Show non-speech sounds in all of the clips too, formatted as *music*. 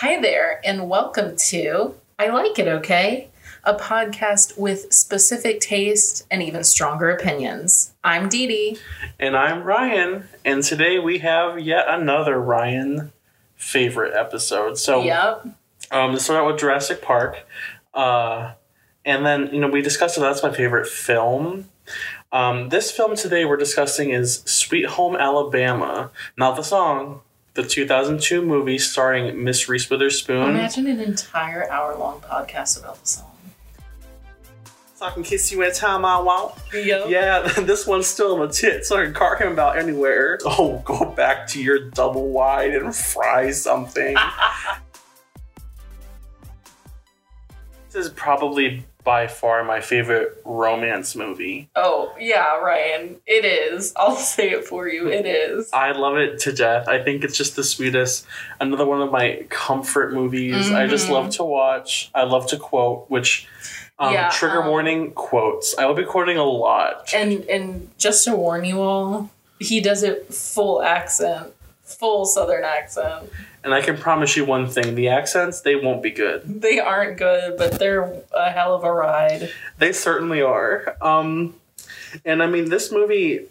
Hi there, and welcome to I Like It Okay, a podcast with specific taste and even stronger opinions. I'm Dee Dee. And I'm Ryan, and today we have yet another Ryan favorite episode. So, Yep. um, let's start out with Jurassic Park. Uh, and then, you know, we discussed that that's my favorite film. Um, this film today we're discussing is Sweet Home Alabama, not the song, the 2002 movie starring Miss Reese Witherspoon. Imagine an entire hour long podcast about the song. So I can kiss you anytime I want. Yep. Yeah, *laughs* this one's still in the tit, so I can cart him about anywhere. *laughs* Oh, go back to your double wide and fry something. *laughs* this is probably by far my favorite romance movie. Oh, yeah, Ryan. It is. *laughs* I'll say it for you. It is. I love it to death. I think it's just the sweetest. Another one of my comfort movies. I just Mhm. love to watch. I love to quote, which um, Yeah, trigger um, warning quotes. I will be quoting a lot. And and just to warn you all, he does it full accent, full southern accent. And I can promise you one thing: the accents they won't be good. They aren't good, but they're a hell of a ride. They certainly are. Um, and I mean, this movie.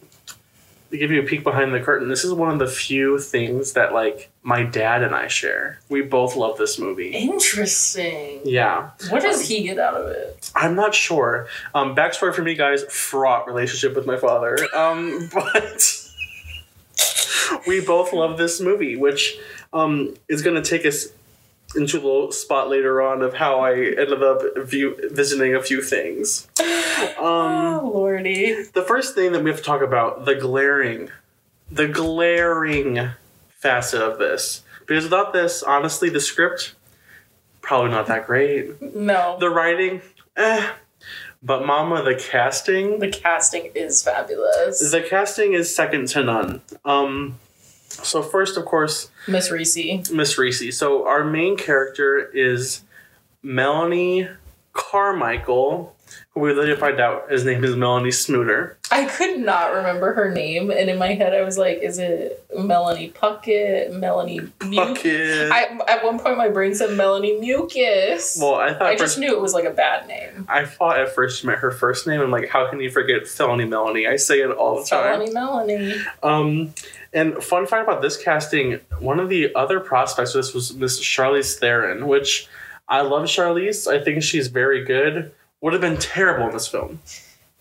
To give you a peek behind the curtain, this is one of the few things that like my dad and I share. We both love this movie. Interesting. Yeah, What does he get out of it? I'm not sure. Um, backstory for me, guys: fraught relationship with my father. Um, *laughs* but we both love this movie, which um, is going to take us into a little spot later on of how I ended up view, visiting a few things. Um, oh lordy. the first thing that we have to talk about the glaring, the glaring facet of this. Because without this, honestly, the script probably not that great. No. The writing, eh. But Mama, the casting, The casting is fabulous. the casting is second to none. Um, so first, of course, Miss Reese. Miss Reese. So our main character is Melanie Carmichael, we later find out his name is Melanie Smooter. I could not remember her name, and in my head I was like, is it Melanie Puckett? Melanie Mucus? Puckett. I, at one point my brain said Melanie Mucus. well, I thought I at just knew it was like a bad name. I thought at first you meant her first name. I'm like, how can you forget Felony Melanie? I say it all the time. Felony Melanie. Um, and fun fact about this casting, one of the other prospects for this was Miss Charlize Theron, which I love Charlize. I think she's very good. Would have been terrible in this film.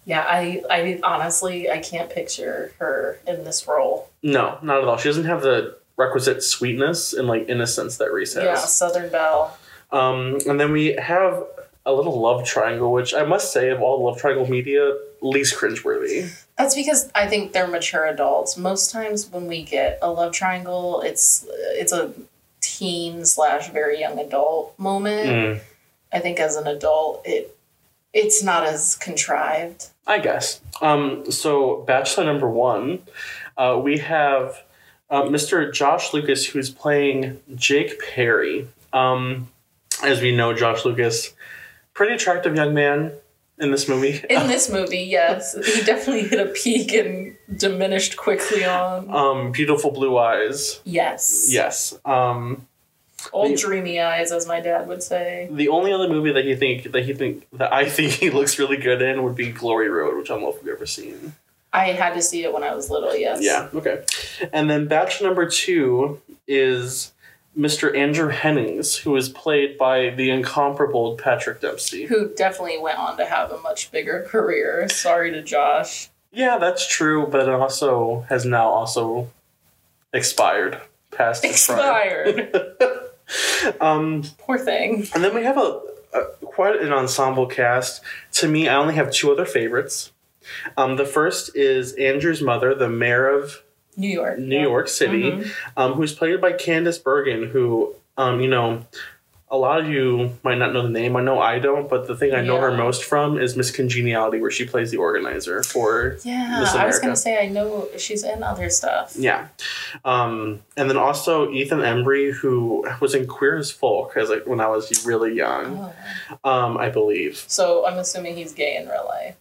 Yeah, I, I honestly I can't picture her in this role. No, not at all. She doesn't have the requisite sweetness and like innocence that Reese has. Yeah. Southern Belle. Um, and then we have a little love triangle, which I must say, of all love triangle media, least cringeworthy. That's because I think they're mature adults. Most times when we get a love triangle, it's it's a teen slash very young adult moment. Mm, I think as an adult, it it's not as contrived. I guess. Um, so, Bachelor number one, uh, we have uh, Mr. Josh Lucas, who's playing Jake Perry. Um, as we know, Josh Lucas, pretty attractive young man in this movie. *laughs* In this movie, yes, he definitely hit a peak and diminished quickly on. um, beautiful blue eyes. Yes, Yes. Um, old dreamy eyes, as my dad would say. the only other movie that he think that he think that I *laughs* think he looks really good in would be Glory Road, which I don't know if you've ever seen. I had to see it when I was little. Yes. Yeah, okay. And then batch number two is Mr. Andrew Hennings, who is played by the incomparable Patrick Dempsey. Who definitely went on to have a much bigger career. Sorry to Josh. Yeah, that's true, but it also has now also expired. Past. Expired. *laughs* Um, Poor thing. and then we have a, a quite an ensemble cast. To me, I only have two other favorites. Um, the first is Andrew's mother, the mayor of New York. New York City, Mhm. um, who's played by Candice Bergen, who, um, you know, a lot of you might not know the name. I know I don't, but the thing I know her most from is Miss Congeniality, where she plays the organizer for. Yeah, Miss I was gonna say I know she's in other stuff. Yeah. Um, and then also Ethan Embry, who was in Queer as Folk as like when I was really young, Oh. um, I believe. So I'm assuming he's gay in real life.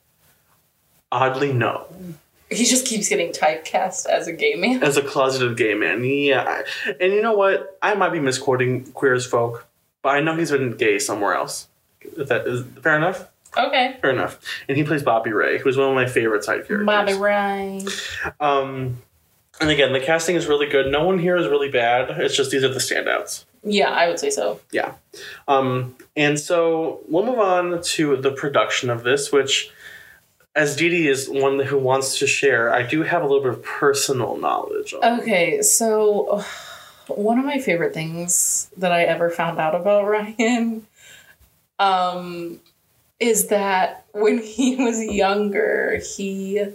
Oddly, no. He just keeps getting typecast as a gay man. as a closeted gay man. Yeah, and you know what? I might be misquoting Queer as Folk, but I know he's been gay somewhere else. If that is fair enough. Okay. Fair enough. And he plays Bobby Ray, who's one of my favorite side characters. Bobby Ray. Um, and again, the casting is really good. No one here is really bad. It's just these are the standouts. Yeah, I would say so. Yeah. Um, and so we'll move on to the production of this, which, as Dee Dee is one who wants to share, I do have a little bit of personal knowledge on. Okay, so one of my favorite things that I ever found out about *laughs* Ryan um, is that when he *laughs* was younger, he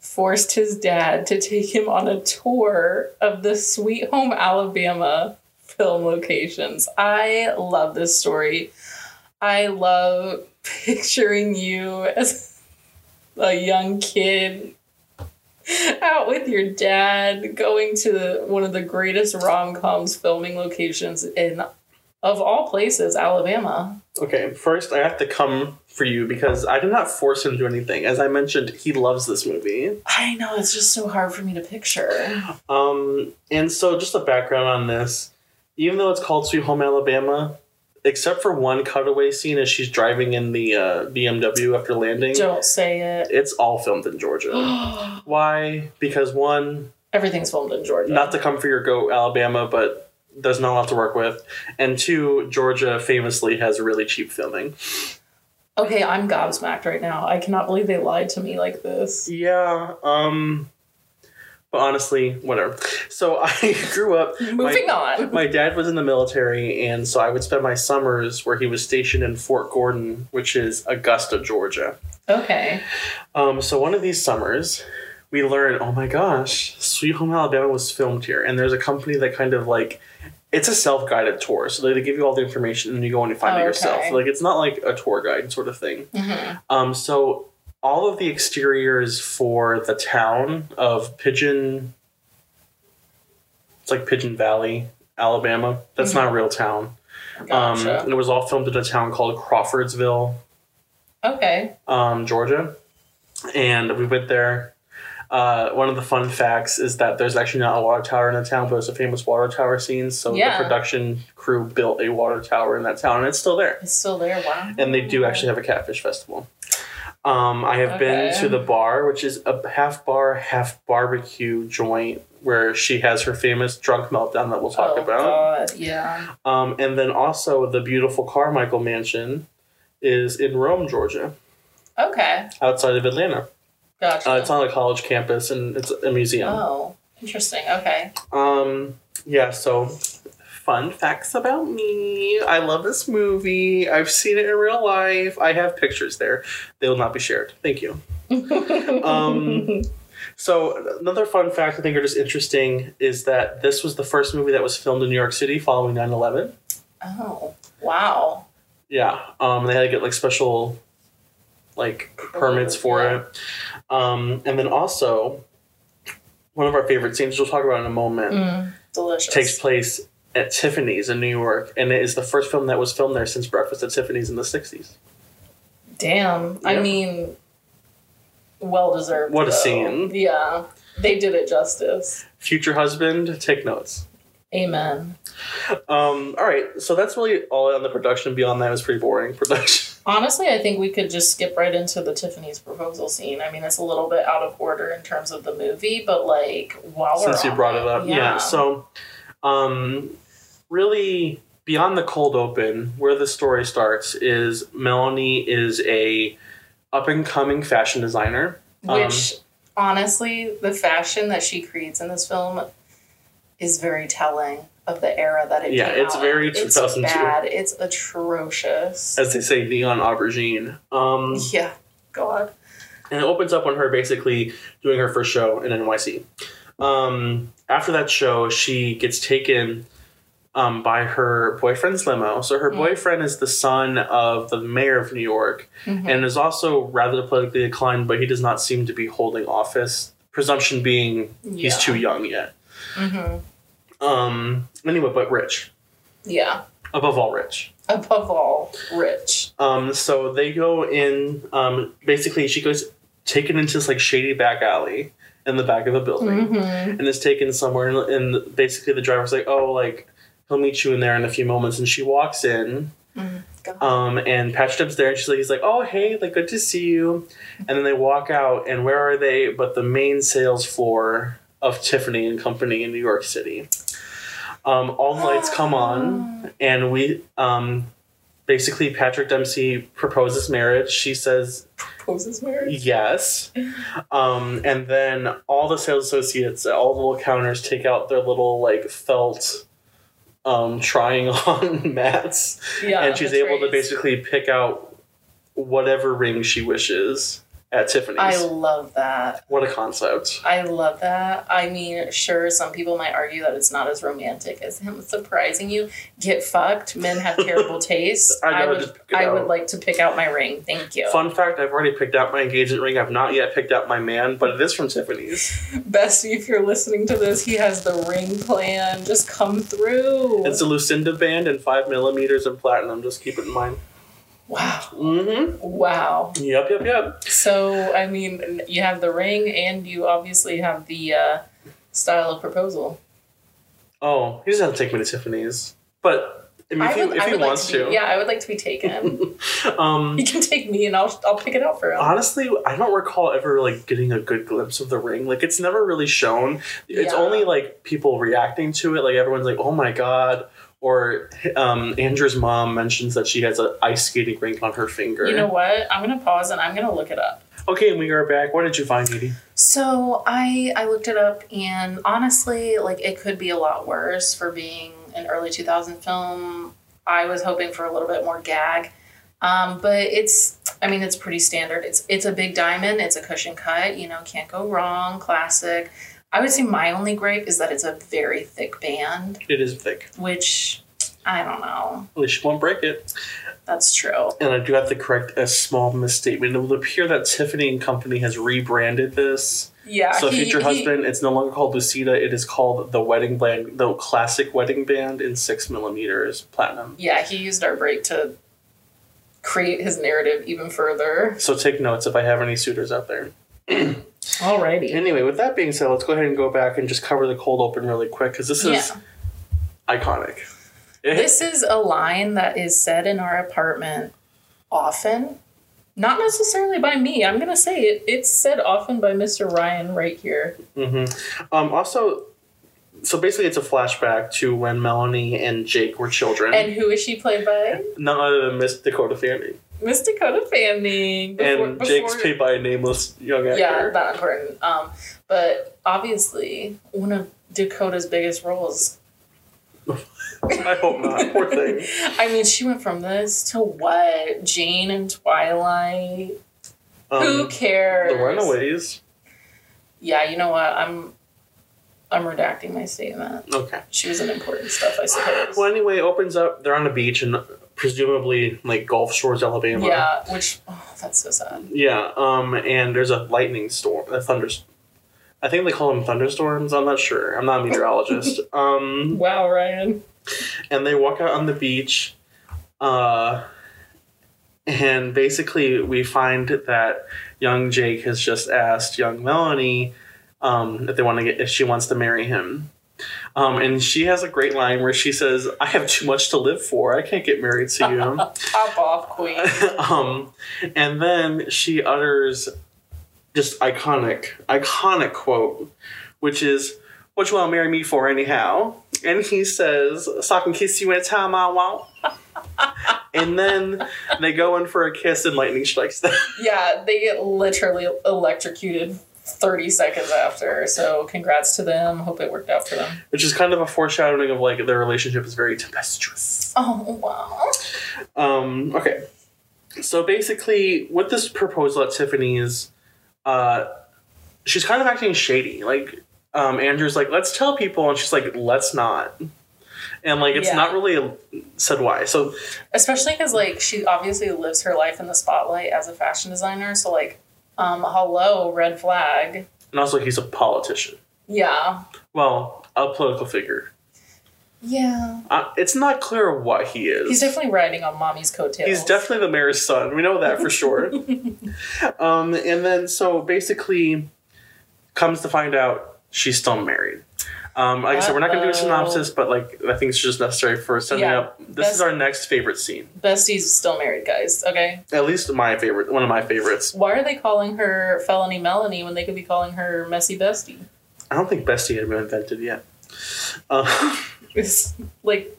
forced his dad to take him on a tour of the Sweet Home Alabama film locations. I love this story. I love *laughs* picturing you as a young kid *laughs* out with your dad going to one of the greatest rom-coms filming locations in of all places alabama Okay, first I have to come for you because I did not force him to do anything. As I mentioned, he loves this movie. i know it's just so hard for me to picture Um, and so just a background on this, even though it's called Sweet Home Alabama, except for one cutaway scene as she's driving in the uh, BMW after landing, don't say it it's all filmed in Georgia. *gasps* Why? Because one, everything's filmed in georgia not to come for your goat, Alabama, but there's not a lot to work with. And two, Georgia famously has really cheap filming. okay i'm gobsmacked right now i cannot believe they lied to me like this Yeah, um but honestly, whatever. So *laughs* I grew up moving my, on My dad was in the military and so I would spend my summers where he was stationed in Fort Gordon, which is Augusta, Georgia. okay Um so one of these summers we learned, oh my gosh, Sweet Home Alabama was filmed here and there's a company that kind of like it's a self-guided tour, so they give you all the information and you go and you find it Okay. yourself. Like it's not like a tour guide sort of thing. Mhm. Um, so all of the exteriors for the town of Pigeon, it's like Pigeon Valley, Alabama. That's not a real town. gotcha Um, it was all filmed in a town called Crawfordsville, okay um, Georgia, and we went there. Uh, one of the fun facts is that there's actually not a water tower in the town, but it's a famous water tower scene. So Yeah. the production crew built a water tower in that town, and it's still there. it's still there wow and they do actually have a catfish festival. Um, I have been to the bar, which is a half bar, half barbecue joint, where she has her famous drunk meltdown that we'll talk oh, about. God, yeah. Um, and then also the beautiful Carmichael Mansion is in Rome, Georgia, okay. Outside of Atlanta. gotcha. Uh, it's on a college campus and it's a museum. oh interesting. Okay. Um, yeah, so fun facts about me. I love this movie. I've seen it in real life. I have pictures there. They will not be shared. Thank you. *laughs* Um, so another fun fact I think are just interesting is that this was the first movie that was filmed in New York City following 9-11. Oh, wow. Yeah. Um, they had to get like special like permits for Yeah. it. Um, and then also one of our favorite scenes, which we'll talk about in a moment, Mm, delicious. takes place at Tiffany's in New York, and it is the first film that was filmed there since Breakfast at Tiffany's in the '60s. Damn. I mean, well deserved. What a though. scene. Yeah. They did it justice. Future husband, take notes. Amen. Um, all right, so that's really all on the production. Beyond that, it was pretty boring *laughs* production. Honestly, I think we could just skip right into the Tiffany's proposal scene. I mean, it's a little bit out of order in terms of the movie, but like, while we're Since you brought it up, yeah. So, um, really, beyond the cold open, where the story starts is Melanie is a up and coming fashion designer. Um, Which, honestly, the fashion that she creates in this film is very telling of the era that it Yeah, it's out very in. It's bad. It's atrocious. as they say, neon aubergine. Um, yeah. God. and it opens up on her basically doing her first show in NYC. Um, after that show, she gets taken um, by her boyfriend's limo. So her Mm. boyfriend is the son of the mayor of New York Mhm. and is also rather politically inclined, but he does not seem to be holding office. Presumption being he's too young yet. hmm Um, anyway, but rich. Yeah. Above all, rich. Above all, rich. Um, so they go in. Um, basically, she goes. taken into this like shady back alley in the back of a building, Mhm. and is taken somewhere. And, and basically, the driver's like, "Oh, like he'll meet you in there in a few moments." And she walks in, God. um, and Patrick Demp's there, and she's like, "He's like, oh hey, like good to see you." And then they walk out, and where are they? But the main sales floor of Tiffany and Company in New York City. Um, all the lights come on, *gasps* and we um, basically Patrick Dempsey proposes marriage. She says Proposes marriage. yes, *laughs* um, and then all the sales associates at all the little counters take out their little like felt um, trying *laughs* on mats Yeah. and she's able to basically pick out whatever ring she wishes at Tiffany's. I love that. what a concept! I love that. I mean, sure, some people might argue that it's not as romantic as him surprising you. Get fucked. Men have terrible *laughs* taste. I know, would. just pick it I out. would like to pick out my ring. Thank you. Fun fact: I've already picked out my engagement ring. I've not yet picked out my man, but it is from Tiffany's. *laughs* Bestie, if you're listening to this, he has the ring plan. Just come through. It's a Lucinda band and five millimeters in platinum. Just keep it in mind. Wow. Mm-hmm. Wow. Yep, yep, yep. So, I mean, you have the ring, and you obviously have the uh, style of proposal. Oh, he doesn't have to take me to Tiffany's, but I mean, if, I he, if I he would like wants to, to, yeah, I would like to be taken. *laughs* *laughs* Um, he can take me, and I'll I'll pick it out for him. honestly, I don't recall ever like getting a good glimpse of the ring. Like, it's never really shown. It's Yeah. only like people reacting to it. Like everyone's like, "Oh my god." Or um, Andrew's mom mentions that she has an ice skating rink on her finger. You know what? I'm gonna pause and I'm gonna look it up. Okay, and we are back. What did you find, Edie? So I I looked it up, and honestly, like it could be a lot worse for being an early 2000 film. I was hoping for a little bit more gag, um, but it's I mean it's pretty standard. It's it's a big diamond. It's a cushion cut. You know, can't go wrong. Classic. I would say my only gripe is that it's a very thick band, It is thick. which I don't know. At least you won't break it. That's true. And I do have to correct a small misstatement. It will appear that Tiffany and Company has rebranded this. Yeah. so, he- future he- husband, it's no longer called Lucida. It is called the wedding band, the classic wedding band in six millimeters platinum. yeah, he used our break to create his narrative even further. So take notes if I have any suitors out there. *clears throat* Alrighty. Anyway, with that being said, let's go ahead and go back and just cover the cold open really quick because this is Yeah. iconic. This is a line that is said in our apartment often. Not necessarily by me. I'm gonna say it. It's said often by Mr. Ryan right here. Um, also, so basically, it's a flashback to when Melanie and Jake were children. And who is she played by? None other than Miss Dakota Fanning. Miss Dakota Fanning. Before- and Jake's played by a nameless young actor. Yeah, not important. Um, but obviously one of Dakota's biggest roles. *laughs* I hope not. Poor thing. *laughs* I mean, she went from this to what? Jane and Twilight. Who Um, cares? the Runaways. Yeah, you know what? I'm I'm redacting my statement. Okay. She was in important stuff, I suppose. Well, anyway, it opens up. They're on a beach in presumably like Gulf Shores, Alabama. Yeah, which oh, that's so sad. Yeah. Um, and there's a lightning storm, a thunder. I think they call them thunderstorms. I'm not sure. I'm not a meteorologist. *laughs* um, Wow, Ryan. and they walk out on the beach. Uh, and basically, we find that young Jake has just asked young Melanie um, if they want to get if she wants to marry him. Um, and she has a great line where she says, "I have too much to live for. I can't get married to you." *laughs* Pop off, queen. *laughs* um, and then she utters just iconic, iconic quote, which is, "What you want to marry me for, anyhow?" And he says, "So I can kiss you anytime I want." *laughs* and then they go in for a kiss, and lightning strikes them. Yeah, they get literally electrocuted 30 seconds after. So congrats to them. Hope it worked out for them. which is kind of a foreshadowing of like their relationship is very tempestuous. Oh, wow. Um, okay. So basically, with this proposal at Tiffany's, uh, she's kind of acting shady. Like, um, Andrew's like, let's tell people, and she's like, let's not. And like, it's Yeah. not really said why. So Especially because, like, she obviously lives her life in the spotlight as a fashion designer. So, like, um, hello, red flag. and also he's a politician. Yeah. Well, a political figure. Yeah. Uh, it's not clear what he is. He's definitely riding on mommy's coattails. He's definitely the mayor's son. We know that for sure. *laughs* um, and then, so basically, comes to find out she's still married. Um, like I said, we're not going to do a synopsis, but like I think it's just necessary for setting Yeah. up. This Best- is our next favorite scene. Bestie's still married, guys. Okay. At least my favorite, one of my favorites. Why are they calling her Felony Melanie when they could be calling her Messy Bestie? I don't think Bestie had been invented yet. Uh, *laughs* It's like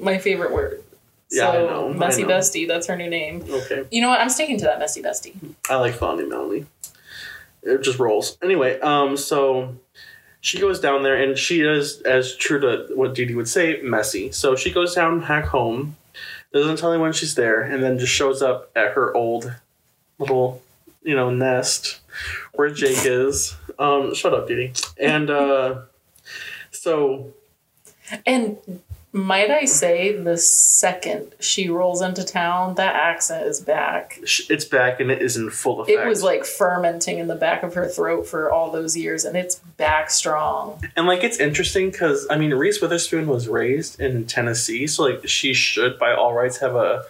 my favorite word. Yeah, I so, know, I Messy know. Bestie, that's her new name. okay, You know what? I'm sticking to that Messy Bestie. I like Fonny Melanie. It just rolls. Anyway, um, so she goes down there and she is, as true to what Dee Dee would say, messy. So she goes down back home, doesn't tell anyone she's there, and then just shows up at her old little, you know, nest where Jake *laughs* is. Um, shut up, Dee Dee. And uh, so And might I say, the second she rolls into town, that accent is back. it's back and it is in full effect. It was like fermenting in the back of her throat for all those years, and it's back strong. And like it's interesting because I mean Reese Witherspoon was raised in Tennessee, so like she should by all rights have a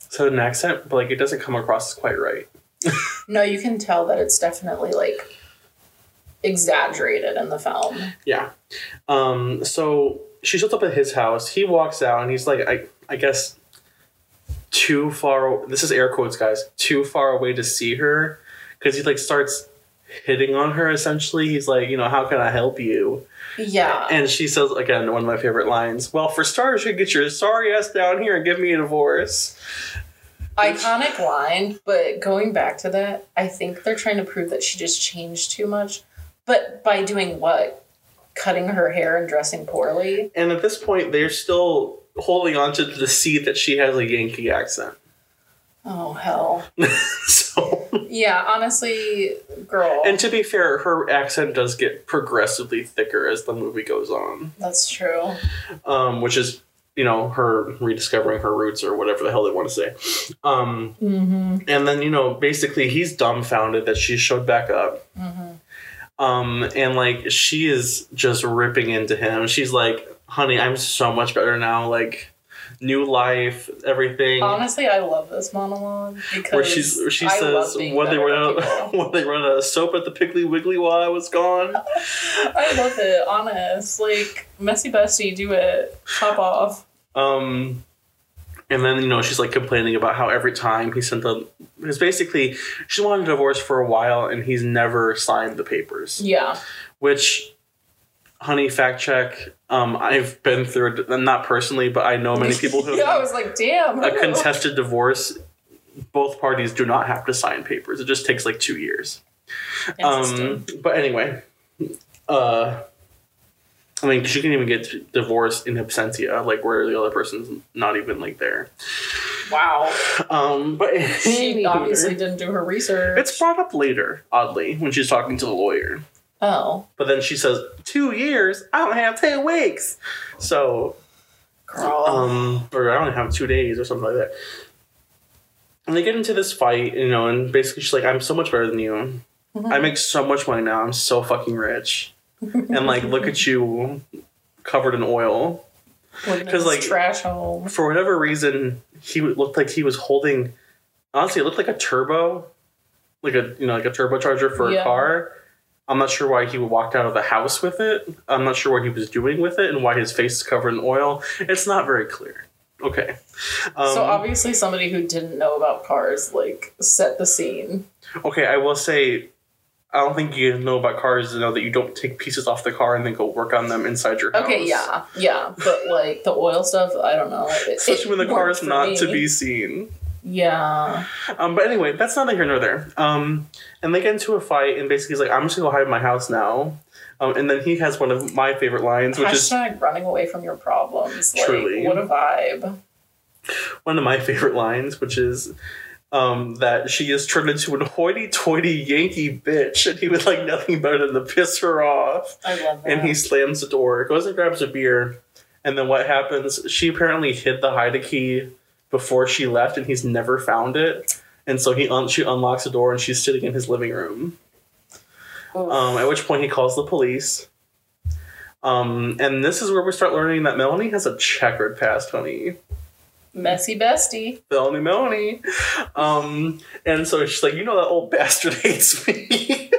southern accent, but like it doesn't come across as quite right. *laughs* No, you can tell that it's definitely like exaggerated in the film. Yeah. Um. So she shows up at his house. He walks out and he's like, I I guess too far. This is air quotes, guys. Too far away to see her because he like starts hitting on her. Essentially, he's like, you know, how can I help you? Yeah. And she says again one of my favorite lines. Well, for starters, you get your sorry ass down here and give me a divorce. Iconic line, but going back to that, I think they're trying to prove that she just changed too much. But by doing what? Cutting her hair and dressing poorly? And at this point, they're still holding on to the seed that she has a Yankee accent. Oh, hell. *laughs* so, Yeah, honestly, girl. and to be fair, her accent does get progressively thicker as the movie goes on, that's true. um, which is, you know, her rediscovering her roots or whatever the hell they want to say. Um, Mm-hmm. and then, you know, basically, he's dumbfounded that she showed back up. Mm-hmm. Um, and like she is just ripping into him. She's like, "Honey, I'm so much better now. Like, new life, everything." Honestly, I love this monologue because where she's where she I says, "When they run out, *laughs* when they run out of soap at the Piggly Wiggly while I was gone." *laughs* I love it, honest. Like, messy bestie, do it. Pop off. Um, and then you know she's like complaining about how every time he sent the because basically she wanted a divorce for a while and he's never signed the papers. Yeah. Which, honey, fact check. Um, I've been through it, not personally, but I know many *laughs* people who yeah, I was like, damn. a contested divorce. Both parties do not have to sign papers. It just takes like two years. Um, but anyway, uh, I mean, she can even get divorced in absentia, like where the other person's not even like there. wow. Um, but She *laughs* obviously didn't do her research. it's brought up later, oddly, when she's talking to the lawyer. oh, But then she says, two years? I don't have 10 weeks. So, girl. um, or I don't have two days or something like that. And they get into this fight, you know, and basically she's like, I'm so much better than you. I make so much money now. I'm so fucking rich. And like, look at you covered in oil. Living in 'cause, this like- trash home. For whatever reason, he looked like he was holding, honestly, it looked like a turbo, like a, you know, like a turbocharger for Yeah. a car. I'm not sure why he walked out of the house with it. I'm not sure what he was doing with it and why his face is covered in oil. It's not very clear. Okay. Um, so obviously, somebody who didn't know about cars like set the scene. Okay, I will say, I don't think you know about cars to know that you don't take pieces off the car and then go work on them inside your house. Okay, yeah, yeah, but like the oil stuff, I don't know. It, Especially when the it car is not me. to be seen. Yeah. Um, but anyway, that's neither here nor there. Um, and they get into a fight, and basically he's like, "I'm just gonna go hide in my house now." Um, and then he has one of my favorite lines, which is running away from your problems. Like, Truly. What a vibe. one of my favorite lines, which is um, that she is turned into a hoity-toity Yankee bitch, and he would like nothing better than to piss her off. I love that. and he slams the door, goes and grabs a beer, and then what happens? She apparently hid the hide key before she left, and he's never found it. And so he un- she unlocks the door, and she's sitting in his living room. Um, at which point he calls the police. Um, and this is where we start learning that Melanie has a checkered past, honey. Messy bestie. Melanie, Melanie. Um, and so she's like, you know that old bastard *laughs* hates me.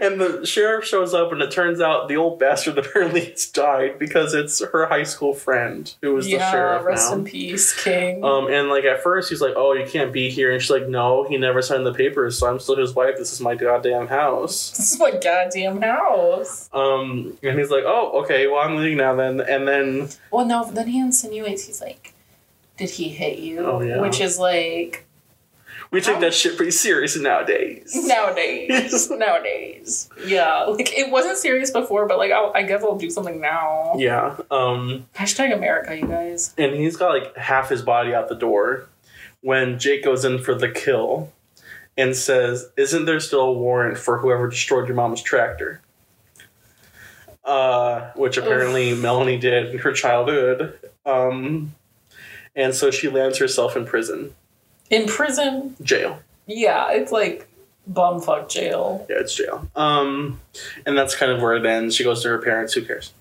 And the sheriff shows up, and it turns out the old bastard *laughs* apparently has died because it's her high school friend who was the yeah, sheriff rest now. in peace, King. Um, and like at first he's like, "Oh, you can't be here," and she's like, "No, he never signed the papers, so I'm still his wife. This is my goddamn house." *laughs* this is my goddamn house. Um, and he's like, "Oh, okay, well I'm leaving now then." And then Well, no, then he insinuates he's like, "Did he hit you?" Oh, yeah. Which is like we take How- that shit pretty serious nowadays. nowadays, *laughs* nowadays, yeah. Like it wasn't serious before, but like I'll, I guess I'll do something now. Yeah. Um, Hashtag America, you guys. and he's got like half his body out the door when Jake goes in for the kill and says, "Isn't there still a warrant for whoever destroyed your mom's tractor?" Uh, which apparently Melanie did in her childhood. Um, and so she lands herself in prison, In prison, jail. yeah, it's like bumfuck jail. Yeah, it's jail. Um, and that's kind of where it ends. She goes to her parents. Who cares?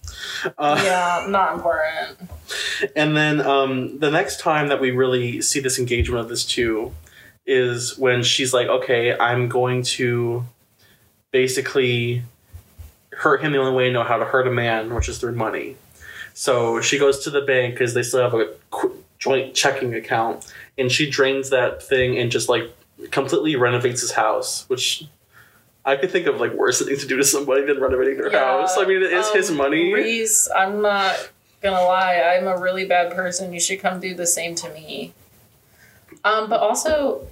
Uh, Yeah, not important. *laughs* And then um, the next time that we really see this engagement of this two is when she's like, okay, I'm going to basically hurt him the only way I know how to hurt a man, which is through money. So she goes to the bank because they still have a qu- joint checking account, and she drains that thing and just like completely renovates his house, which. I could think of like worse things to do to somebody than renovating their Yeah, house. I mean, it is his um, money. Reese, I'm not gonna lie. I'm a really bad person. You should come do the same to me. Um, but also,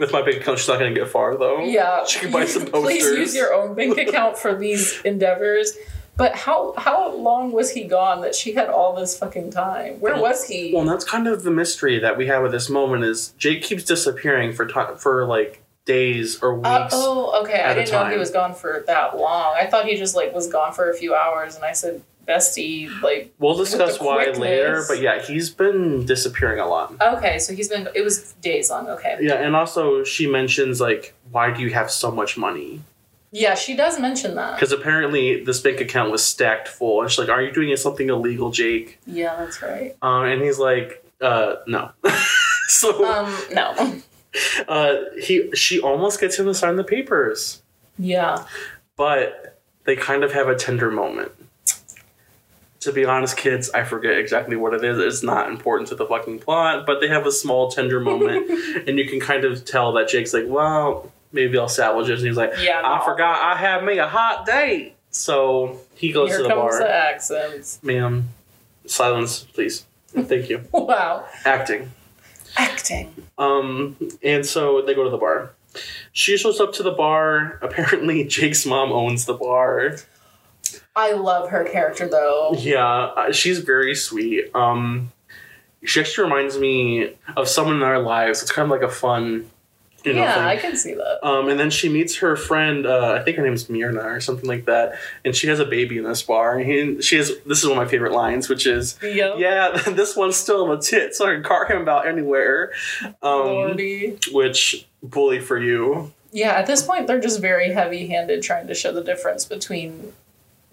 With my bank account, she's not going to get far though. yeah, She can buy some posters. Please use your own bank *laughs* account for these endeavors. But how how long was he gone that she had all this fucking time? Where was he? Well, that's kind of the mystery that we have at this moment is Jake keeps disappearing for ti for like days or weeks. Uh, oh, okay. I didn't know he was gone for that long. I thought he just like was gone for a few hours, and I said, "Bestie, like." we'll discuss why later, but yeah, he's been disappearing a lot. Okay, so he's been. It was days long. Okay. Yeah, and also she mentions like, why do you have so much money? Yeah, she does mention that. Because apparently this bank account was stacked full, and she's like, "Are you doing something illegal, Jake?" Yeah, that's right. Uh, and he's like, "Uh, no." *laughs* so Um, no. *laughs* uh, he she almost gets him to sign the papers. Yeah. but they kind of have a tender moment. To be honest, kids, I forget exactly what it is. It's not important to the fucking plot, but they have a small tender moment, *laughs* and you can kind of tell that Jake's like, "Well, maybe I'll salvage it." And he's like, Yeah, "I forgot I had me a hot date." So he goes Here to the comes bar. the accents. Ma'am, silence, please. Thank you. *laughs* Wow. Acting. Acting. Um, and so they go to the bar. She shows up to the bar. *laughs* Apparently, Jake's mom owns the bar. I love her character though. Yeah, uh, she's very sweet. Um, she actually reminds me of someone in our lives. It's kind of like a fun, you know, yeah, thing. I can see that. Um, and then she meets her friend. Uh, I think her name's Mirna or something like that. And she has a baby in this bar. And he, she has. This is one of my favorite lines, which is, Yep. "Yeah, *laughs* this one's still in the tit, so I can cart him about anywhere." Um, which bully for you. Yeah, at this point they're just very heavy handed trying to show the difference between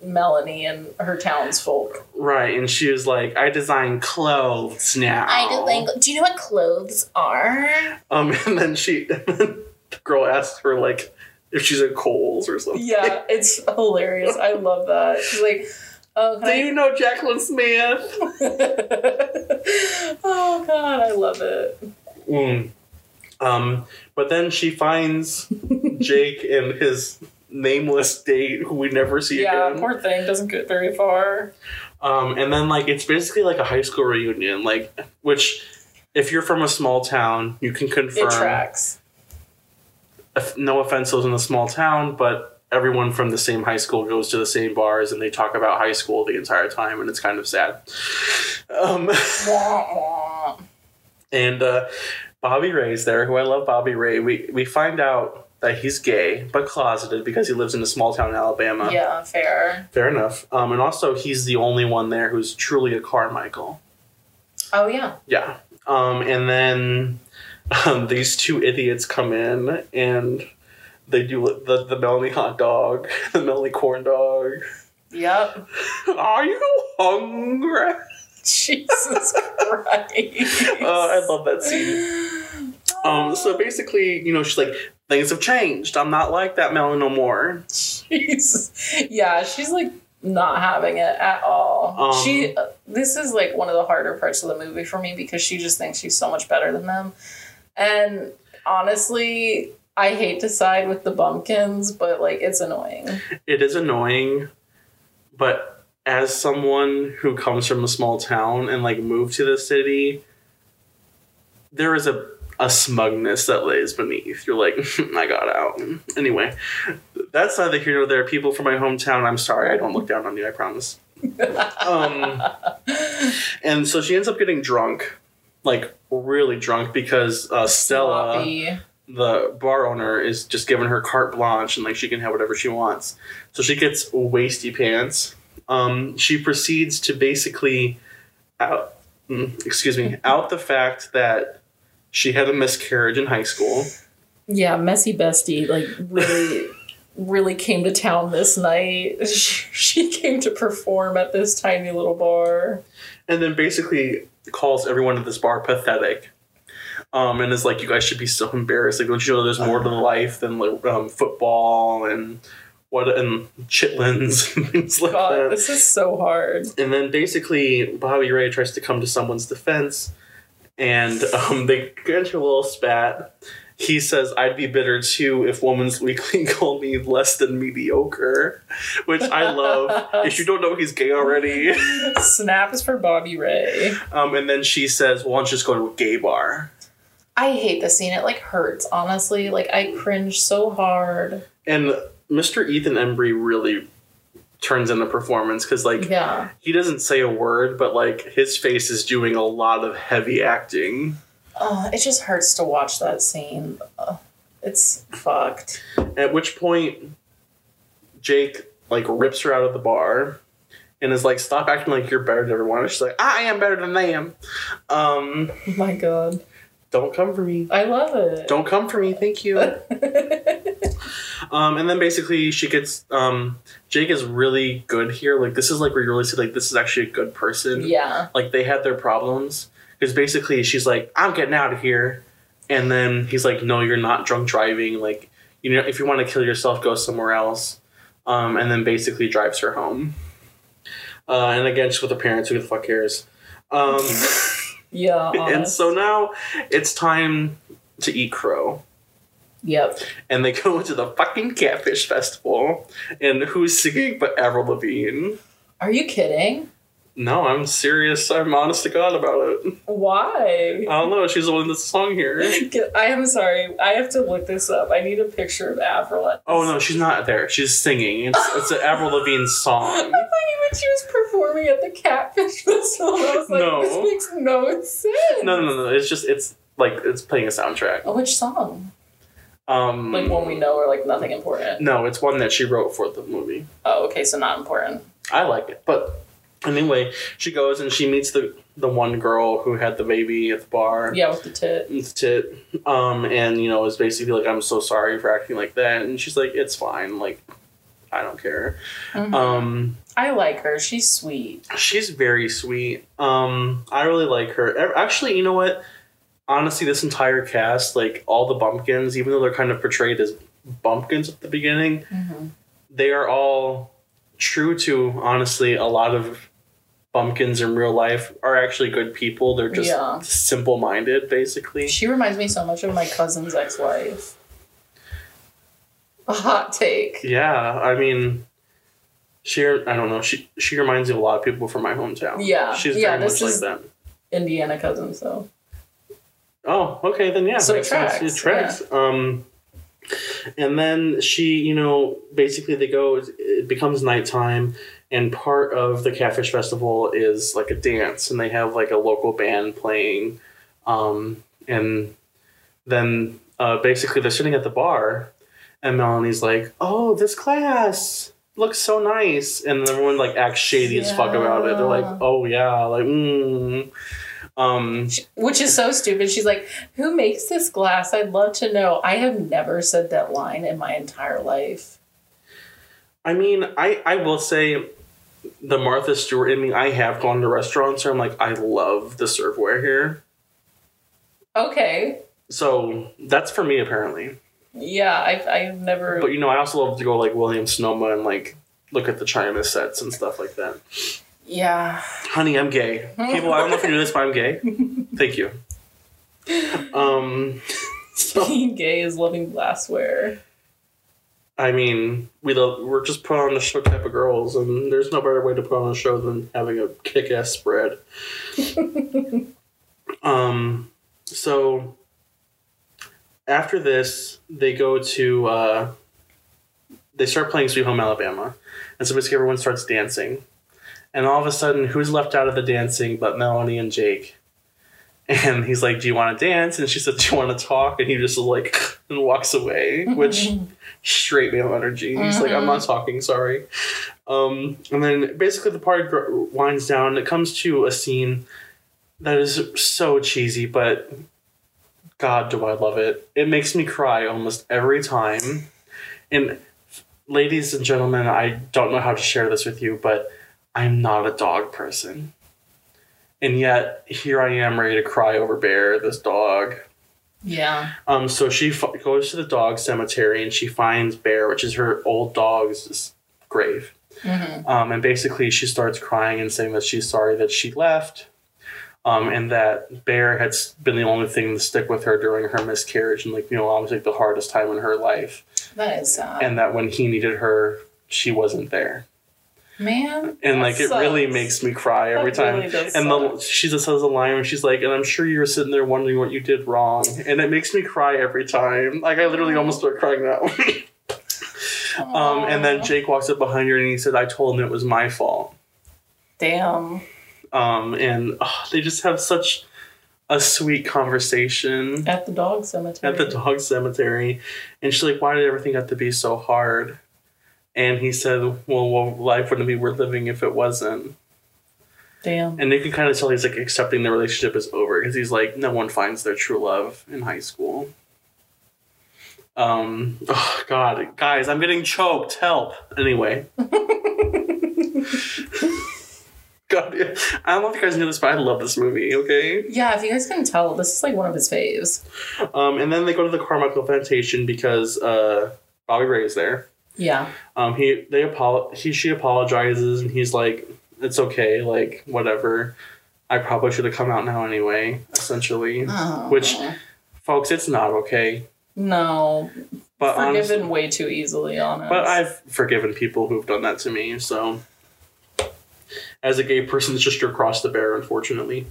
Melanie and her townsfolk. Right, and she was like, "I design clothes now." I design. Do you know what clothes are? Um, *laughs* and then she, *laughs* the girl asks her like if she's at Kohl's or something. Yeah, it's hilarious. I love that. She's like, oh, Do can you know Jaclyn Smith? *laughs* Oh god, I love it. Mm. Um, but then she finds Jake and his nameless date, who we never see Yeah, again. poor thing doesn't get very far. Um, and then like it's basically like a high school reunion, like which, if you're from a small town, you can confirm. It tracks. no offense those in a small town, but everyone from the same high school goes to the same bars and they talk about high school the entire time, and it's kind of sad. Um, *laughs* and uh, Bobby Ray's there, who I love. Bobby Ray. We we find out that he's gay, but closeted because he lives in a small town in Alabama. Yeah, fair. Fair enough. Um, and also, he's the only one there who's truly a Carmichael. Oh yeah. Yeah. Um, and then um, these two idiots come in and they do the, the Melanie hot dog, *laughs* the Melanie corn dog. Yep. *laughs* Are you hungry? Jesus *laughs* Christ. Uh, I love that scene. Um, so basically, you know, she's like, things have changed. I'm not like that Melanie no more. Jesus. Yeah, she's like not having it at all. Um, she this is like one of the harder parts of the movie for me because she just thinks she's so much better than them. And honestly, I hate to side with the bumpkins, but like it's annoying. It is annoying, but as someone who comes from a small town and like moved to the city, there is a a smugness that lays beneath. You're like, *laughs* I got out. Anyway, that's neither here nor there. People from my hometown, I'm sorry, I don't look down on you, I promise. um, *laughs* and so she ends up getting drunk, like really drunk, because uh, Stella Sloppy. the bar owner is just giving her carte blanche and like she can have whatever she wants. So she gets wasty pants. Um, she proceeds to basically out, mm, excuse me, out the fact that she had a miscarriage in high school. Yeah, messy bestie, like really, really came to town this night. *laughs* She, came to perform at this tiny little bar. and then basically calls everyone at this bar pathetic. Um, and is like, you guys should be so embarrassed. Like, don't you know there's more to life than like um, football and what and chitlins *laughs* and things like God, that. this is so hard. And then basically, Bobby Ray tries to come to someone's defense, and um, they get into a little spat. He says, "I'd be bitter too if Woman's Weekly *laughs* called me less than mediocre," which I love. *laughs* if you don't know he's gay already, *laughs* Snaps for Bobby Ray. um, and then she says, "Why don't you just go to a gay bar?" I hate the scene. It like hurts, honestly. Like I cringe so hard. And Mr. Ethan Embry really turns in the performance because, like, Yeah. he doesn't say a word, but like his face is doing a lot of heavy acting. Uh, it just hurts to watch that scene. Uh, it's fucked. At which point, Jake like rips her out of the bar and is like, "Stop acting like you're better than everyone." And she's like, "I am better than them." Um, Oh my god. don't come for me. I love it. Don't come for me. Thank you. *laughs* um, and then basically she gets um, Jake is really good here. Like this is like where you really see like this is actually a good person. yeah. Like they had their problems because basically she's like, "I'm getting out of here," and then he's like, "No, you're not drunk driving. Like you know, if you want to kill yourself, go somewhere else." Um, and then basically drives her home. Uh, and again, just with the parents, who the fuck cares? Um, *laughs* Yeah. *laughs* and so now it's time to eat crow. Yep. And they *laughs* go to the fucking Catfish Festival. And who's singing but Avril Lavigne? Are you kidding? No, I'm serious. I'm honest to God about it. Why? I don't know. She's the one that's song here. *laughs* I am sorry. I have to look this up. I need a picture of Avril. Oh no, she's not there. She's singing. It's it's an Avril *laughs* Lavigne song. I thought you meant she was performing at the Catfish Festival. I was like, No. this makes no sense. No, no, no, no. It's just it's like it's playing a soundtrack. Oh, which song? Um, Like one we know or like nothing important? no, it's one that she wrote for the movie. Oh, okay, so not important. I like it, but anyway, she goes and she meets the the one girl who had the baby at the bar. Yeah, with the tit. It's tit. Um, and you know, is basically like, I'm so sorry for acting like that. And she's like, it's fine. Like, I don't care. Mhm. Um, I like her. She's sweet. she's very sweet. Um, I really like her. Actually, you know what? Honestly, this entire cast, like all the bumpkins, even though they're kind of portrayed as bumpkins at the beginning, Mm-hmm. they are all true to honestly a lot of bumpkins in real life are actually good people. They're just Yeah. simple minded, basically. She reminds me so much of my cousin's ex-wife. A hot take. Yeah, I mean, she. I don't know. She she reminds me of a lot of people from my hometown. Yeah, she's yeah, very much is- like that. Indiana cousin, so Oh, okay, then yeah, So it sense. tracks, It tracks. Um, and then she, you know, basically they go. It becomes nighttime, and part of the Catfish Festival is like a dance, and they have like a local band playing, um, and then uh, basically they're sitting at the bar, and Melanie's like, "Oh, this class." Looks so nice, and everyone like acts shady as fuck about it. They're like, "Oh yeah, like mm." Um, which is so stupid. She's like, "Who makes this glass? I'd love to know." I have never said that line in my entire life. I mean, I I will say the Martha Stewart in me, I have gone to restaurants where I'm like, I love the serveware here. Okay. So that's for me apparently. Yeah, I've I've never. But you know, I also love to go like William Sonoma and like look at the China sets and stuff like that. Yeah. Honey, I'm gay. People, I don't know if you knew this, but I'm gay. *laughs* Thank you. Um, so Being gay is loving glassware. I mean, we love, we're just put on a show type of girls, and there's no better way to put on a show than having a kick-ass spread. *laughs* um, so after this, they go to uh, they start playing Sweet Home Alabama, and so basically everyone starts dancing, and all of a sudden, who's left out of the dancing but Melanie and Jake? And he's like, "Do you want to dance?" And she said, "Do you want to talk?" And he just like and walks away, which *laughs* straight male energy. He's like, "I'm not talking, sorry." Um, and then basically the party winds down. It comes to a scene that is so cheesy, but God, do I love it! It makes me cry almost every time. And ladies and gentlemen, I don't know how to share this with you, but I'm not a dog person. And yet, here I am ready to cry over Bear, this dog. Yeah. Um, so she f- goes to the dog cemetery and she finds Bear, which is her old dog's grave. Mm-hmm. Um, and basically, she starts crying and saying that she's sorry that she left, um, and that Bear had been the only thing to stick with her during her miscarriage and like you know obviously the hardest time in her life, That is sad. and that when he needed her, she wasn't there. Man. and like it really makes me cry every That time. really and the, she just says a line and she's like, "And I'm sure you're sitting there wondering what you did wrong," and it makes me cry every time. Like I literally almost start crying now. *laughs* um, and then Jake walks up behind her and he said, "I told him it was my fault." Damn. Um, and oh, they just have such a sweet conversation At the dog cemetery. at the dog cemetery, and she's like, "Why did everything have to be so hard?" And he said, "Well, well life wouldn't be worth living if it wasn't." Damn. And you can kind of tell he's like accepting the relationship is over because he's like, no one finds their true love in high school. Um, oh God, guys, I'm getting choked. Help. Anyway. *laughs* God. I don't know if you guys knew this, but I love this movie. Okay. yeah, if you guys can tell, this is like one of his faves. Um, and then they go to the Carmichael plantation because uh, Bobby Ray is there. Yeah. Um, he they apolo- he she apologizes and he's like, it's okay, like whatever. I probably should have come out now anyway. Essentially, Oh. which folks, it's not okay. No. But Forgiven honestly, way too easily, honest. but I've forgiven people who've done that to me. So, as a gay person, it's just your cross to bear, unfortunately.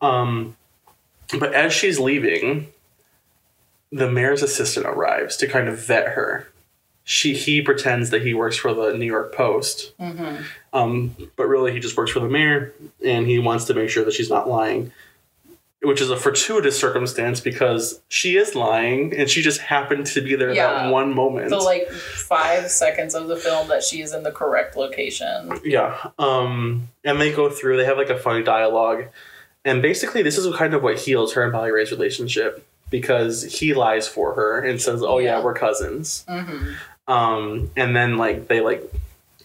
Um, but as she's leaving, the mayor's assistant arrives to kind of vet her. She he pretends that he works for the New York Post, hmm um, but really he just works for the mayor, and he wants to make sure that she's not lying. Which is a fortuitous circumstance because she is lying, and she just happened to be there Yeah. that one moment. The like five seconds of the film that she is in the correct location. Yeah. Um, and they go through, they have like a funny dialogue. And basically, this is kind of what heals her and Bobby Ray's relationship because he lies for her and says, Oh, yeah, Yeah. we're cousins. hmm Um, and then, like, they, like,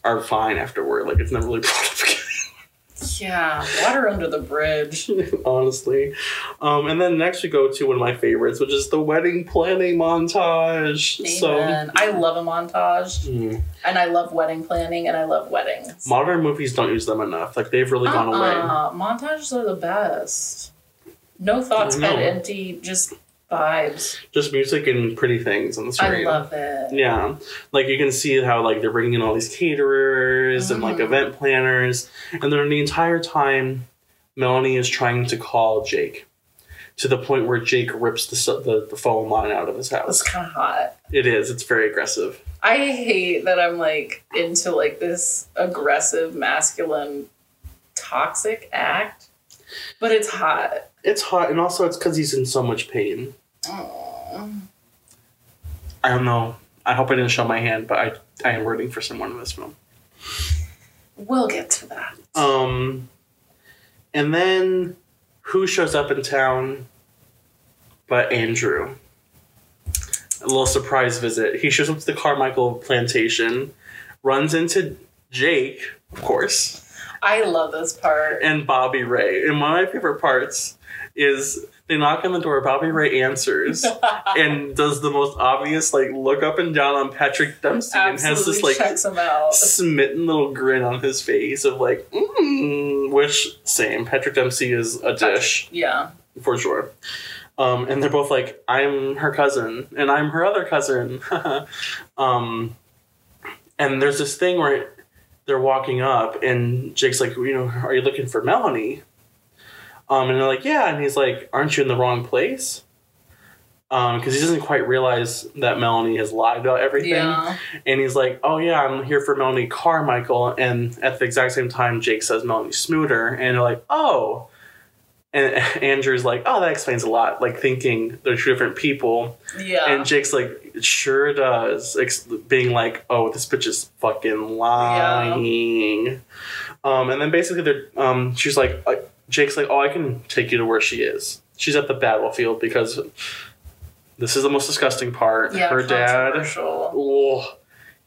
are fine afterward. Like, it's never really brought up Yeah. Water under the bridge. *laughs* honestly. Um, and then next we go to one of my favorites, which is the wedding planning montage. Amen. I love a montage, mm, and I love wedding planning, and I love weddings. modern movies don't use them enough. Like, they've really gone away. Uh-uh. Montages are the best. No thoughts, head empty, just vibes. Just music and pretty things on the screen. I love it. Yeah, like you can see how like they're bringing in all these caterers and like Mhm. event planners, and then the entire time, Melanie is trying to call Jake, to the point where Jake rips the the, the phone line out of his house. It's kind of hot. It is. It's very aggressive. I hate that I'm like into like this aggressive, masculine, toxic act, but it's hot. It's hot, and also it's because he's in so much pain. Aw. I don't know. I hope I didn't show my hand, but I I am rooting for someone in this film. We'll get to that. Um, and then who shows up in town but Andrew? A little surprise visit. He shows up to the Carmichael plantation, runs into Jake, of course, I love this part. and Bobby Ray. And one of my favorite parts is they knock on the door. Bobby Ray answers *laughs* and does the most obvious like look up and down on Patrick Dempsey and has this like checks him out. smitten little grin on his face of like, mm, which same. Patrick Dempsey is a dish Yeah. for sure. Um, and they're both like, I'm her cousin, and I'm her other cousin. *laughs* um, and there's this thing where they're walking up, and Jake's like, you know, are you looking for Melanie? Um, and they're like, yeah, and he's like, aren't you in the wrong place? Because he doesn't quite realize that Melanie has lied about everything. Yeah. And he's like, "Oh yeah, I'm here for Melanie Carmichael." And at the exact same time, Jake says Melanie Smooter, and they're like, "Oh." And *laughs* Andrew's like, "Oh, that explains a lot." Like thinking they're two different people, Yeah. and Jake's like, "It sure does." Ex- being like, "Oh, this bitch is fucking lying." Um, and then basically, they're um, she's like, uh, Jake's like, "Oh, I can take you to where she is." She's at the battlefield because this is the most disgusting part. yeah. Her dad. Oh,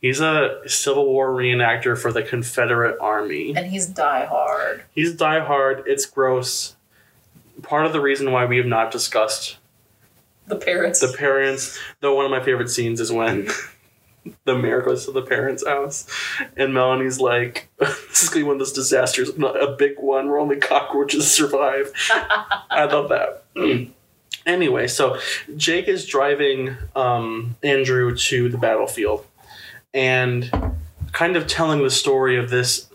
he's a Civil War reenactor for the Confederate Army. And he's die hard. He's diehard. It's gross. Part of the reason why we have not discussed The parents. the parents, though one of my favorite scenes is when *laughs* the goes to the parents' house and Melanie's like, *laughs* This is gonna be one of those disasters, not a big one where only cockroaches survive. *laughs* I love that. anyway, so Jake is driving um, Andrew to the battlefield and kind of telling the story of this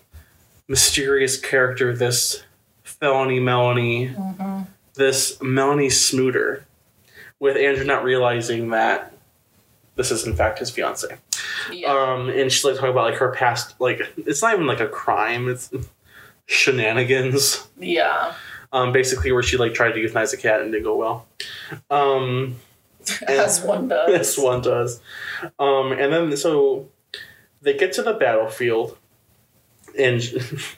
mysterious character, this felony Melanie, Mhm. this Melanie Smooter, with Andrew not realizing that this is in fact his fiance. Yeah. Um, and she's like talking about like her past, like it's not even like a crime; it's shenanigans yeah. um, basically where she like tried to euthanize a cat and didn't go well. Um, *laughs* As one *laughs* does. this one does. Um, and then so they get to the battlefield, and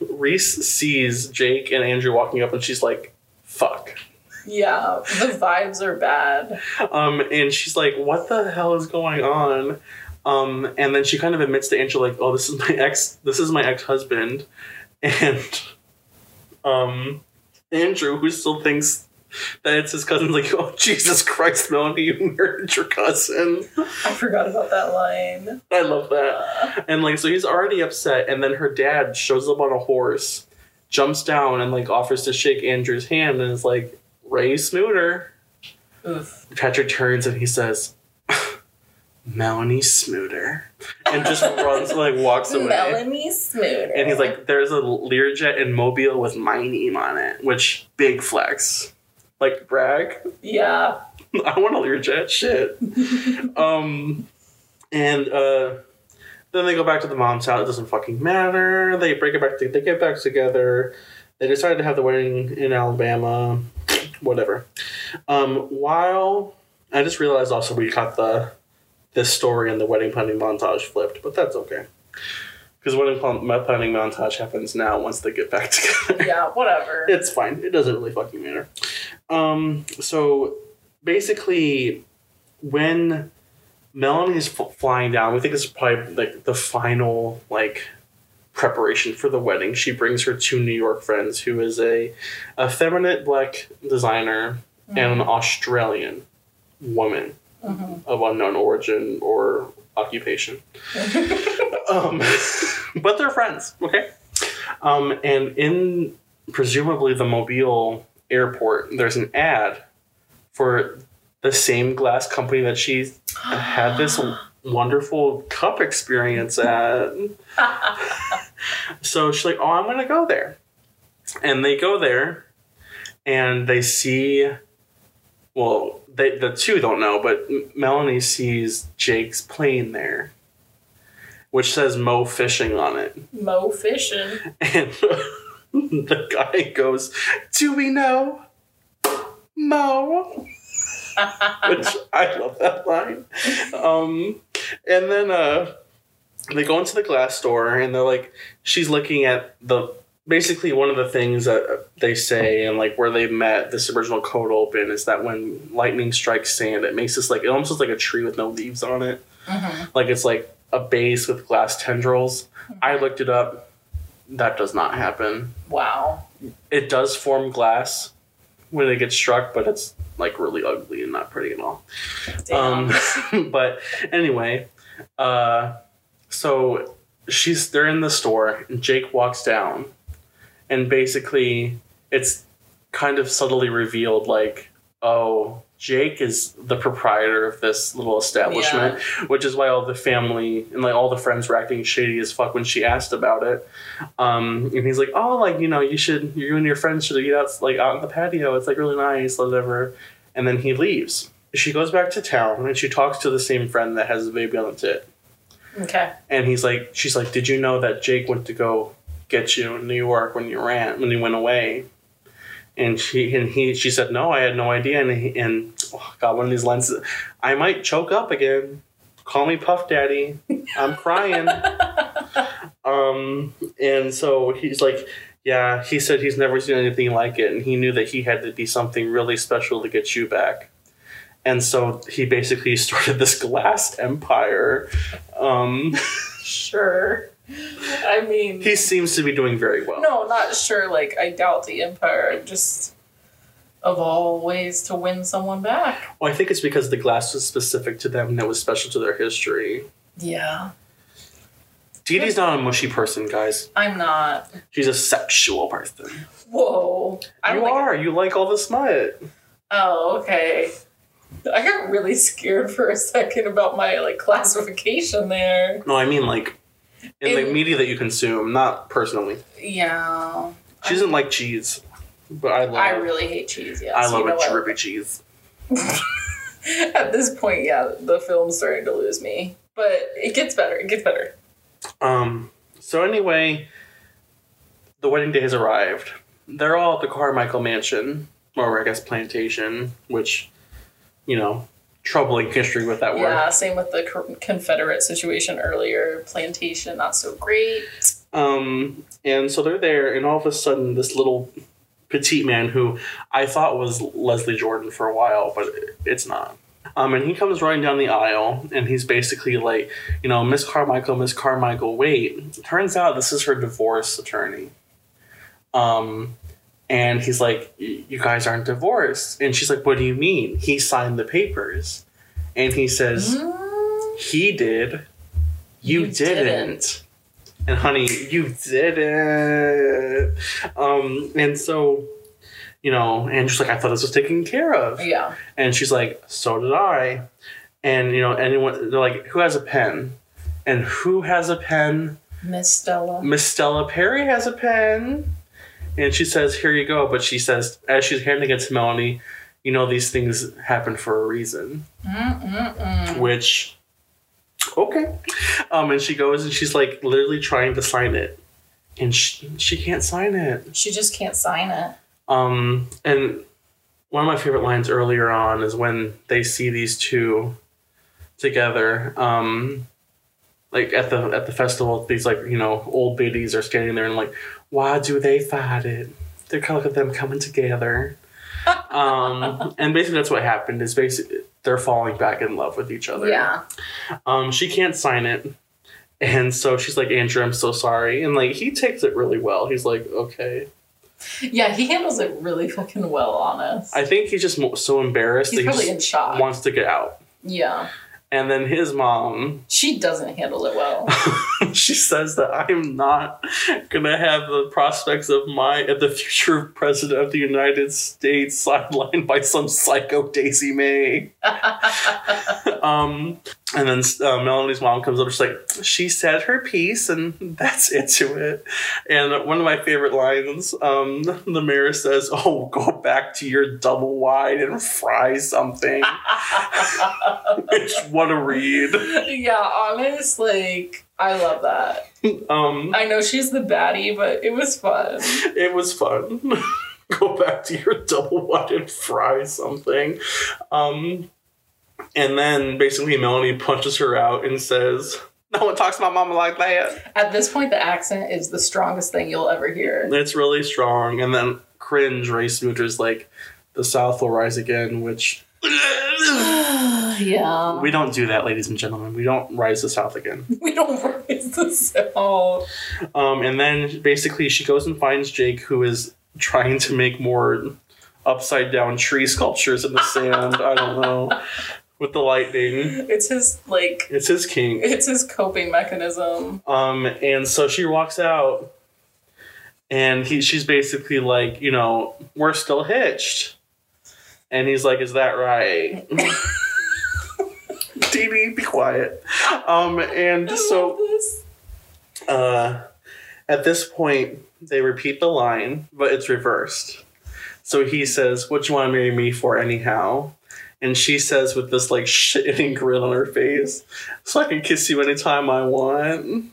*laughs* Reese sees Jake and Andrew walking up, and she's like, "Fuck." Yeah. The vibes are bad. Um, and she's like, "What the hell is going on?" Um, and then she kind of admits to Andrew, like, "Oh, this is my ex. This is my ex husband," and um, Andrew, who still thinks that it's his cousin, like, "Oh, Jesus Christ, Melanie, you murdered your cousin." I forgot about that line. I love that. And like, so he's already upset, and then her dad shows up on a horse, jumps down, and like offers to shake Andrew's hand, and is like, "Ray Smooter." Oof. Patrick turns and he says, *laughs* Melanie Smooter. And just *laughs* runs, like, walks away. Melanie Smooter. And he's like, there's a Learjet in Mobile with my name on it, which big flex. Like, brag. Yeah. *laughs* I want a Learjet. Shit. um, and uh, then they go back to the mom's house. It doesn't fucking matter. They break it back. To, they get back together. They decide to have the wedding in Alabama. Whatever. Um, while I just realized also we got the this story and the wedding planning montage flipped, but that's okay. Because wedding plan- planning montage happens now once they get back *laughs* together Yeah, whatever. it's fine. It doesn't really fucking matter. Um, so basically, when Melanie's f- flying down, we think this is probably like the final like preparation for the wedding. She brings her two New York friends, who is a effeminate black designer and an Australian woman Mhm. of unknown origin or occupation. *laughs* um, *laughs* but they're friends, okay? Um, and in presumably the Mobile airport, there's an ad for the same glass company that she had this *gasps* wonderful cup experience at. *laughs* so she's like, "Oh, I'm gonna go there," and they go there, and they see. Well, they the two don't know, but Melanie sees Jake's plane there, which says Mo Fishing on it. Mo fishing. And *laughs* the guy goes, Do we know? Mo. *laughs* Which I love that line. Um, and then uh, they go into the glass store and they're like, she's looking at the basically one of the things that they say and like where they met this original code open is that when lightning strikes sand, it makes this like it almost looks like a tree with no leaves on it. Mhm. Like it's like a base with glass tendrils. I looked it up. that does not happen. Wow. It does form glass when it gets struck, but it's like really ugly and not pretty at all. Damn. Um, *laughs* but anyway, uh, so she's they're in the store and Jake walks down, and basically it's kind of subtly revealed like, oh, Jake is the proprietor of this little establishment, which is why all the family and like all the friends were acting shady as fuck when she asked about it. Um, and he's like, oh, like you know, you should you and your friends should eat out like out on the patio. It's like really nice, whatever. And then he leaves. She goes back to town and she talks to the same friend that has the baby on the tit. Okay. And he's like, she's like, did you know that Jake went to go get you in New York when you ran when you went away? And she and he she said no, I had no idea. And he, and oh God, one of these lines, I might choke up again. Call me Puff Daddy. I'm crying. *laughs* um, and so he's like, yeah. He said he's never seen anything like it, and he knew that he had to be something really special to get you back. And so he basically *laughs* started this glass empire. Um, Sure. I mean, he seems to be doing very well. no, not sure. Like, I doubt the Empire just of all ways to win someone back. Well, I think it's because the glass was specific to them and it was special to their history. Yeah. Dee Dee's not a mushy person, guys. I'm not. She's a sexual person. Whoa. I'm you like, are. You like all the smut. Oh, okay. I got really scared for a second about my like classification there. No, I mean like in the In- media that you consume, not personally. Yeah. She doesn't like cheese, but I love. I really hate cheese. Yeah. I love you know a what? drippy cheese. *laughs* At this point, yeah, the film's starting to lose me, but it gets better. It gets better. Um. So anyway, the wedding day has arrived. They're all at the Carmichael mansion, or I guess plantation, which, you know, troubling history with that word. Yeah. Same with the Confederate situation earlier. Plantation, not so great. Um, and so they're there, and all of a sudden, this little petite man who I thought was Leslie Jordan for a while, but it's not. Um, and he comes running down the aisle, and he's basically like, you know, Miss Carmichael, Miss Carmichael, wait. Turns out this is her divorce attorney. Um, and he's like, you guys aren't divorced. And she's like, what do you mean? He signed the papers. And he says, Mm, he did. You, You didn't. didn't. And honey, you didn't. Um, and so, you know, Andrew's like, I thought this was taken care of. yeah. And she's like, so did I. And, you know, anyone, they're like, who has a pen? And who has a pen? Miss Stella. Miss Stella Perry has a pen. And she says, here you go. But she says, as she's handing it to Melanie, you know, these things happen for a reason Mm-mm-mm. which okay um and she goes and she's like literally trying to sign it and she, she can't sign it She just can't sign it. um and one of my favorite lines earlier on is when they see these two together um like at the at the festival these like you know old biddies are standing there and like why do they fight it they're kind of look at them coming together *laughs* um and basically that's what happened is basically they're falling back in love with each other Yeah. um, she can't sign it. And so she's like, Andrew, I'm so sorry. And like, he takes it really well. He's like, okay. Yeah, he handles it really fucking well, honest. I think he's just mo- so embarrassed He's that probably he in shock. wants to get out. yeah. And then his mom, She doesn't handle it well. *laughs* *laughs* she says that I'm not gonna have the prospects of my of the future president of the United States sidelined by some psycho Daisy May. *laughs* um, and then uh, Melanie's mom comes up. She's like, she said her piece, and *laughs* that's it to it. And one of my favorite lines, um, the mayor says, "Oh, go back to your double wide and fry something." Which what a read. yeah, honest, like I love that. Um, I know she's the baddie, but it was fun. it was fun. *laughs* go back to your double wide and fry something. Um, and then basically Melanie punches her out and says, "No one talks to my mama like that." At this point, the accent is the strongest thing you'll ever hear. It's really strong. And then cringe Ray Smooter's like, "The South will rise again," which *sighs* yeah. We don't do that, ladies and gentlemen. We don't rise the South again. *laughs* We don't rise the South. Um, and then basically she goes and finds Jake, who is trying to make more upside down tree sculptures in the sand. I don't know. With the lightning. It's his like It's his king. it's his coping mechanism. Um, and so she walks out and he she's basically like, you know, we're still hitched. And he's like, Is that right? *laughs* Dee Dee, be quiet. Um, and so uh, at this point, they repeat the line, but it's reversed. So he says, What you want to marry me for, anyhow? And she says, with this like shitting grin on her face, So I can kiss you anytime I want. *laughs*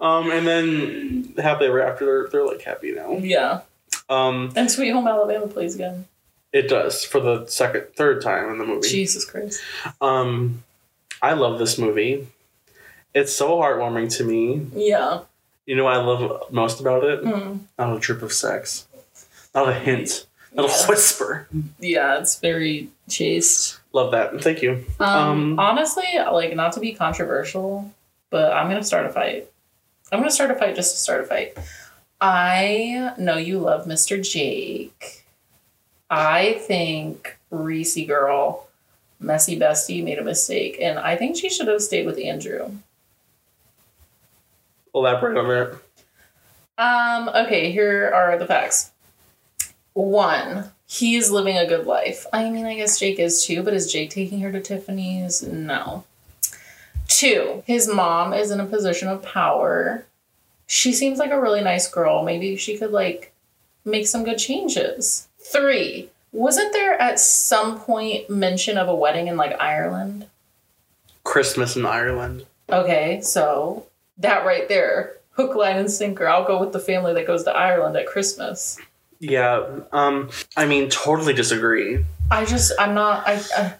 um, and then happily ever after, they're, they're like happy now. Yeah. Um, And Sweet Home Alabama plays again. It does for the second, third time in the movie. Jesus Christ. Um, I love this movie. It's so heartwarming to me. Yeah. You know what I love most about it? Mm. Not a drip of sex. Not a hint. Not Yeah. a whisper. Yeah, it's very chaste. Love that. Thank you. Um, Um, honestly, like not to be controversial, but I'm gonna start a fight. I'm gonna start a fight just to start a fight. I know you love Mr. Jake. I think Reese girl, messy bestie, made a mistake, and I think she should have stayed with Andrew. Elaborate on that. Um, okay, here are the facts. One, he is living a good life. I mean, I guess Jake is too, but is Jake taking her to Tiffany's? No. Two, his mom is in a position of power. She seems like a really nice girl. Maybe she could, like, make some good changes. Three, wasn't there at some point mention of a wedding in, like, Ireland? Christmas in Ireland. Okay, so that right there, hook, line, and sinker. I'll go with the family that goes to Ireland at Christmas. Yeah. Um. I mean, totally disagree. I just, I'm not, I, I,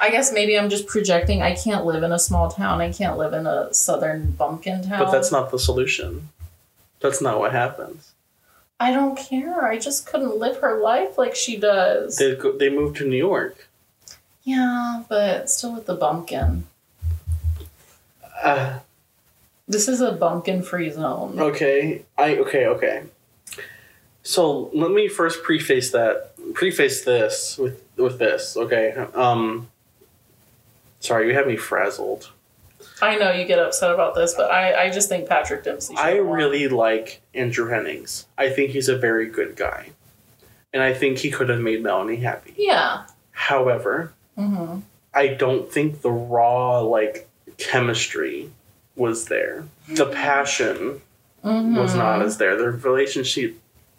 I guess maybe I'm just projecting. I can't live in a small town. I can't live in a southern bumpkin town. But that's not the solution. That's not what happens. I don't care. I just couldn't live her life like she does. They go, they moved to New York. yeah, but still with the bumpkin. Uh, This is a bumpkin free zone. okay. I okay. Okay. So let me first preface that. Preface this with with this. Okay. Um. Sorry, you have me frazzled. I know you get upset about this, but I, I just think Patrick Dempsey. I won. really like Andrew Hennings. I think he's a very good guy. And I think he could have made Melanie happy. Yeah. However, hmm I don't think the raw like chemistry was there. The passion hmm was not as there. The relationship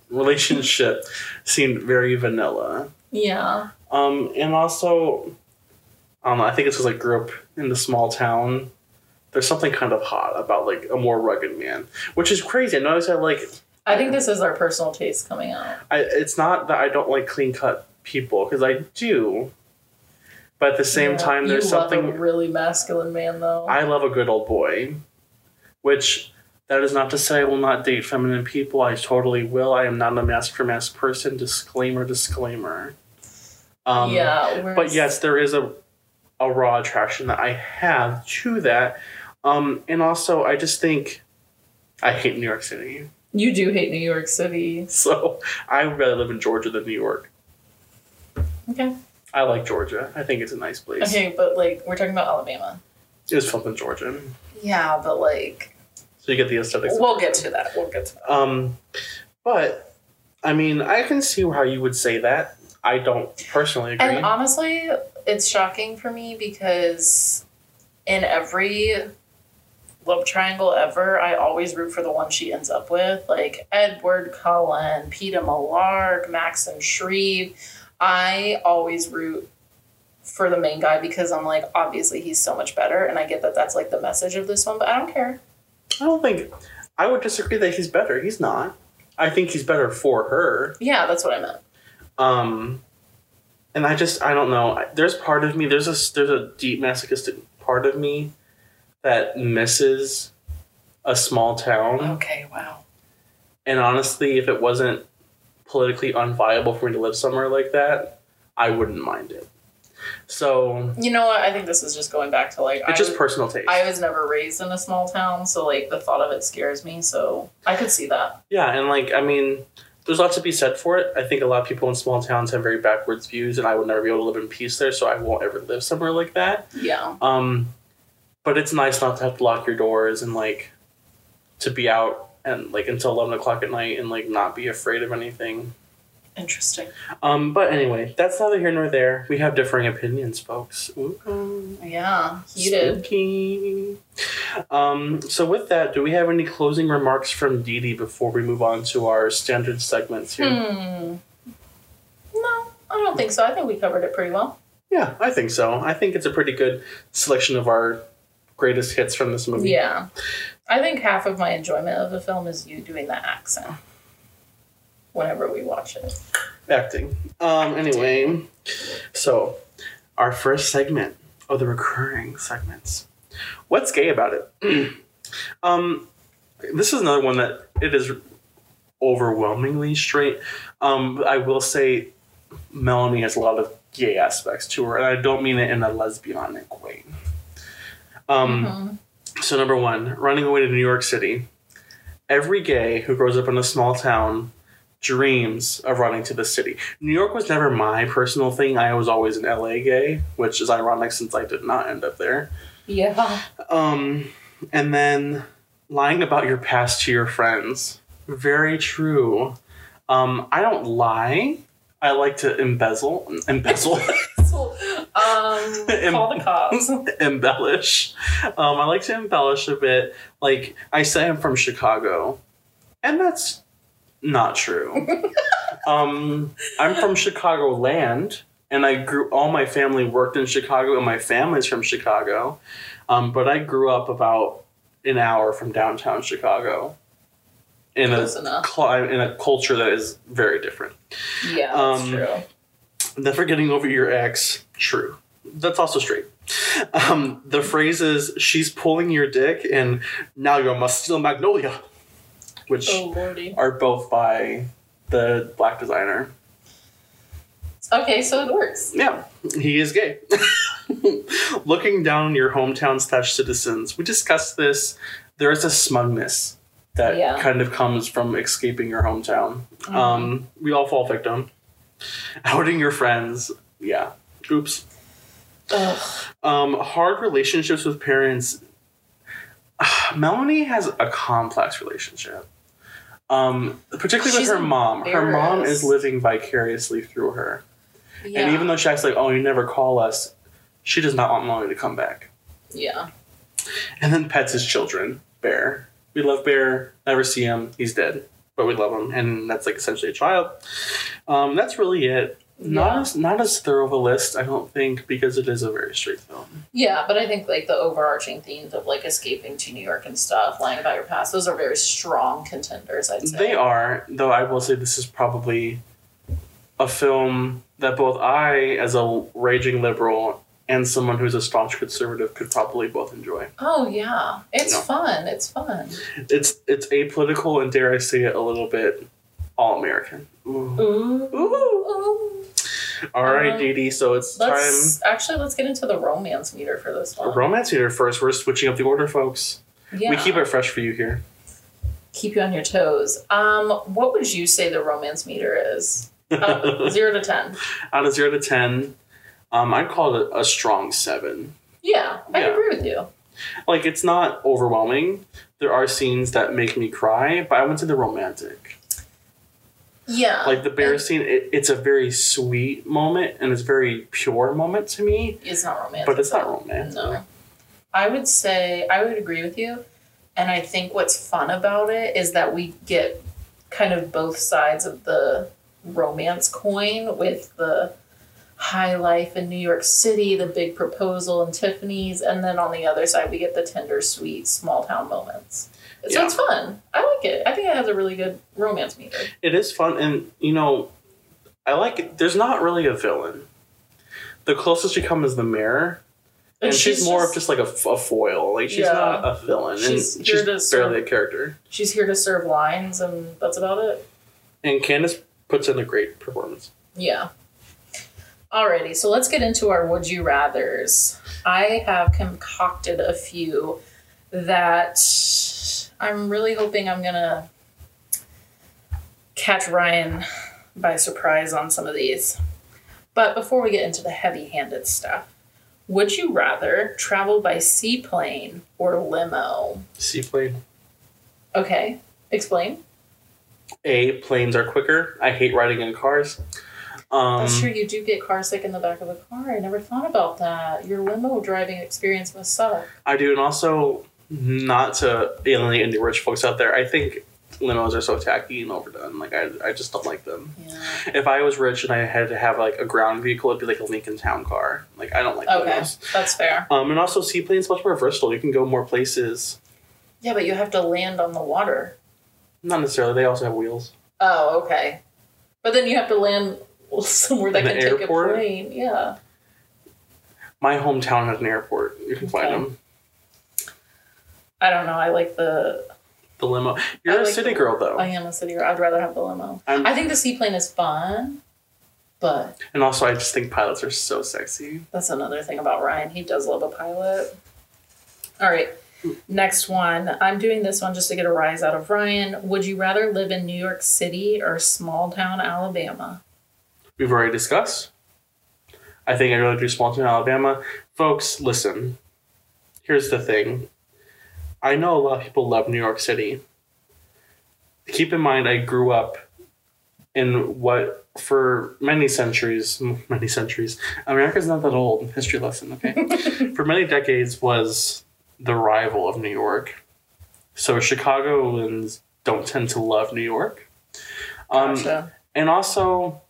relationship seemed very vanilla. Yeah. Um and also I I think it's because I grew up in the small town. There's something kind of hot about like a more rugged man, which is crazy. I notice I like I think this is our personal taste coming out. I, it's not that I don't like clean cut people because I do, but at the same Yeah. time, there's you love something a really masculine man, though. I love a good old boy, which that is not to say I will not date feminine people. I totally will. I am not a mask for mask person. Disclaimer, disclaimer. Um, yeah, but yes, there is a a raw attraction that I have to that, um, and also I just think I hate New York City. you do hate New York City. *laughs* So I would rather live in Georgia than New York. Okay. I like Georgia. I think it's a nice place. Okay, but like we're talking about Alabama. It's fun in Georgia. Yeah, but like So you get the aesthetics. we'll get to that. We'll get to that. Um, but I mean, I can see how you would say that. I don't personally agree. And honestly, it's shocking for me because in every love triangle ever, I always root for the one she ends up with. Like Edward Cullen, Peeta Mellark, Maxon Schreave. I always root for the main guy because I'm like, obviously he's so much better. And I get that that's like the message of this one, but I don't care. I don't think I would disagree that he's better. He's not. I think he's better for her. Yeah, that's what I meant. Um, and I just I don't know. There's part of me. There's a there's a deep masochistic part of me that misses a small town. Okay, wow. And honestly, if it wasn't politically unviable for me to live somewhere like that, I wouldn't mind it. So You know what? I think this is just going back to like it's I, just personal taste. I was never raised in a small town, so like the thought of it scares me. So I could see that. yeah, and like I mean, there's lots to be said for it. I think a lot of people in small towns have very backwards views, and I would never be able to live in peace there, so I won't ever live somewhere like that. Yeah. Um, but it's nice not to have to lock your doors and like to be out and like until eleven o'clock at night and like not be afraid of anything. Interesting. Um, but anyway, that's neither here nor there. We have differing opinions, folks. Ooh, Yeah. Heated. spooky. Um, so with that, do we have any closing remarks from Dee Dee before we move on to our standard segments here? Hmm. No, I don't think so. I think we covered it pretty well. Yeah, I think so. I think it's a pretty good selection of our greatest hits from this movie. Yeah. I think half of my enjoyment of the film is you doing that accent whenever we watch it. acting. Um, anyway, so our first segment of the recurring segments. What's gay about it? *clears throat* um, this is another one that it is overwhelmingly straight. Um, I will say Melanie has a lot of gay aspects to her, and I don't mean it in a lesbianic way. Um, Mhm. so number one, running away to New York City. Every gay who grows up in a small town dreams of running to the city. New York was never my personal thing. I was always an LA gay, which is ironic since I did not end up there. Yeah. Um, and then lying about your past to your friends. Very true. Um, I don't lie. I like to embezzle, embezzle, *laughs* um, *laughs* call the cops. *laughs* embellish. Um, I like to embellish a bit. Like I say, I'm from Chicago, and that's not true. um, I'm from Chicagoland, and I grew. All my family worked in Chicago, and my family's from Chicago. Um, but I grew up about an hour from downtown Chicago, in a Close enough. cli- in a culture that is very different. Yeah, that's Um, true. Never getting over your ex, true. That's also straight. Um, the phrases "she's pulling your dick" and "now you must steal magnolia," which Oh are both by the black designer. Okay, so it works. Yeah, he is gay. *laughs* Looking down on your hometown slash citizens, we discussed this. There is a smugness that Yeah. kind of comes from escaping your hometown. Mm-hmm. Um, we all fall victim. Outing your friends, yeah. Oops. Ugh. Um, hard relationships with parents. *sighs* Melanie has a complex relationship. Um, particularly She's with her mom. Her mom is living vicariously through her. Yeah. And even though she acts like, oh, you never call us, she does not want Melanie to come back. yeah. And then pets his children. Bear. We love Bear. Never see him. He's dead. But we love him. And that's like essentially a child. Um, that's really it. Not Yeah. as not as thorough of a list, I don't think, because it is a very straight film. Yeah, but I think like the overarching themes of like escaping to New York and stuff, lying about your past, those are very strong contenders, I'd say. They are, though I will say this is probably a film that both I, as a raging liberal, and someone who's a staunch conservative, could probably both enjoy. Oh yeah. It's fun. It's fun. It's it's apolitical and dare I say it, a little bit all American. Ooh. Ooh. Ooh. All right, Um, Dee Dee. So it's Let's actually let's get into the romance meter for this one. Romance meter first. We're switching up the order, folks. yeah. We keep it fresh for you here. keep you on your toes. Um, what would you say the romance meter is? Uh, *laughs* zero to ten. Out of zero to ten, um, I'd call it a strong seven. Yeah, I Yeah. agree with you. Like it's not overwhelming. There are scenes that make me cry, but I went to the romantic. Yeah. Like the bear scene, it, it's a very sweet moment and it's a very pure moment to me, it's not romantic. but it's not romantic. No. I would say I would agree with you. And I think what's fun about it is that we get kind of both sides of the romance coin with the high life in New York City, the big proposal in Tiffany's, and then on the other side we get the tender, sweet, small town moments. So Yeah. it's fun. I like it. I think it has a really good romance meter. It is fun, and you know, I like it. There's not really a villain. The closest you come is the mayor, and, she's, more of just like a foil. Like she's Yeah. not a villain, She's and she's to serve- barely a character. she's here to serve lines, and that's about it. And Candice puts in a great performance. Yeah. Alrighty, so let's get into our would you rather's. I have concocted a few that I'm really hoping I'm gonna catch Ryan by surprise on some of these. But before we get into the heavy handed stuff, would you rather travel by seaplane or limo? Seaplane. Okay, explain. A planes are quicker. I hate riding in cars. Um, That's true, you do get car sick in the back of the car. I never thought about that. Your limo driving experience must suck. I do, and also not to alienate any rich folks out there. I think limos are so tacky and overdone. Like I, I just don't like them. Yeah. If I was rich and I had to have like a ground vehicle, it'd be like a Lincoln Town Car. Like I don't like Okay, limos. that's fair. Um, and also seaplanes much more versatile. You can go more places. Yeah, but you have to land on the water. Not necessarily. They also have wheels. Oh, okay. But then you have to land somewhere that In can take airport? a plane. Yeah. My hometown has an airport. You can find them. I don't know. I like the. The limo. You're I a like city the- girl though, I am a city girl. I'd rather have the limo. I'm- I think the seaplane is fun, but and also I just think pilots are so sexy. that's another thing about Ryan. He does love a pilot. All right. Next one. I'm doing this one just to get a rise out of Ryan. Would you rather live in New York City or small town Alabama? We've already discussed. I think I'd rather do small town Alabama. Folks, listen. Here's the thing. I know a lot of people love New York City. Keep in mind, I grew up in what, for many centuries, *laughs* many centuries, America's not that old. History lesson, okay? *laughs* for many decades was the rival of New York. So Chicagoans don't tend to love New York. Um, Gotcha. and also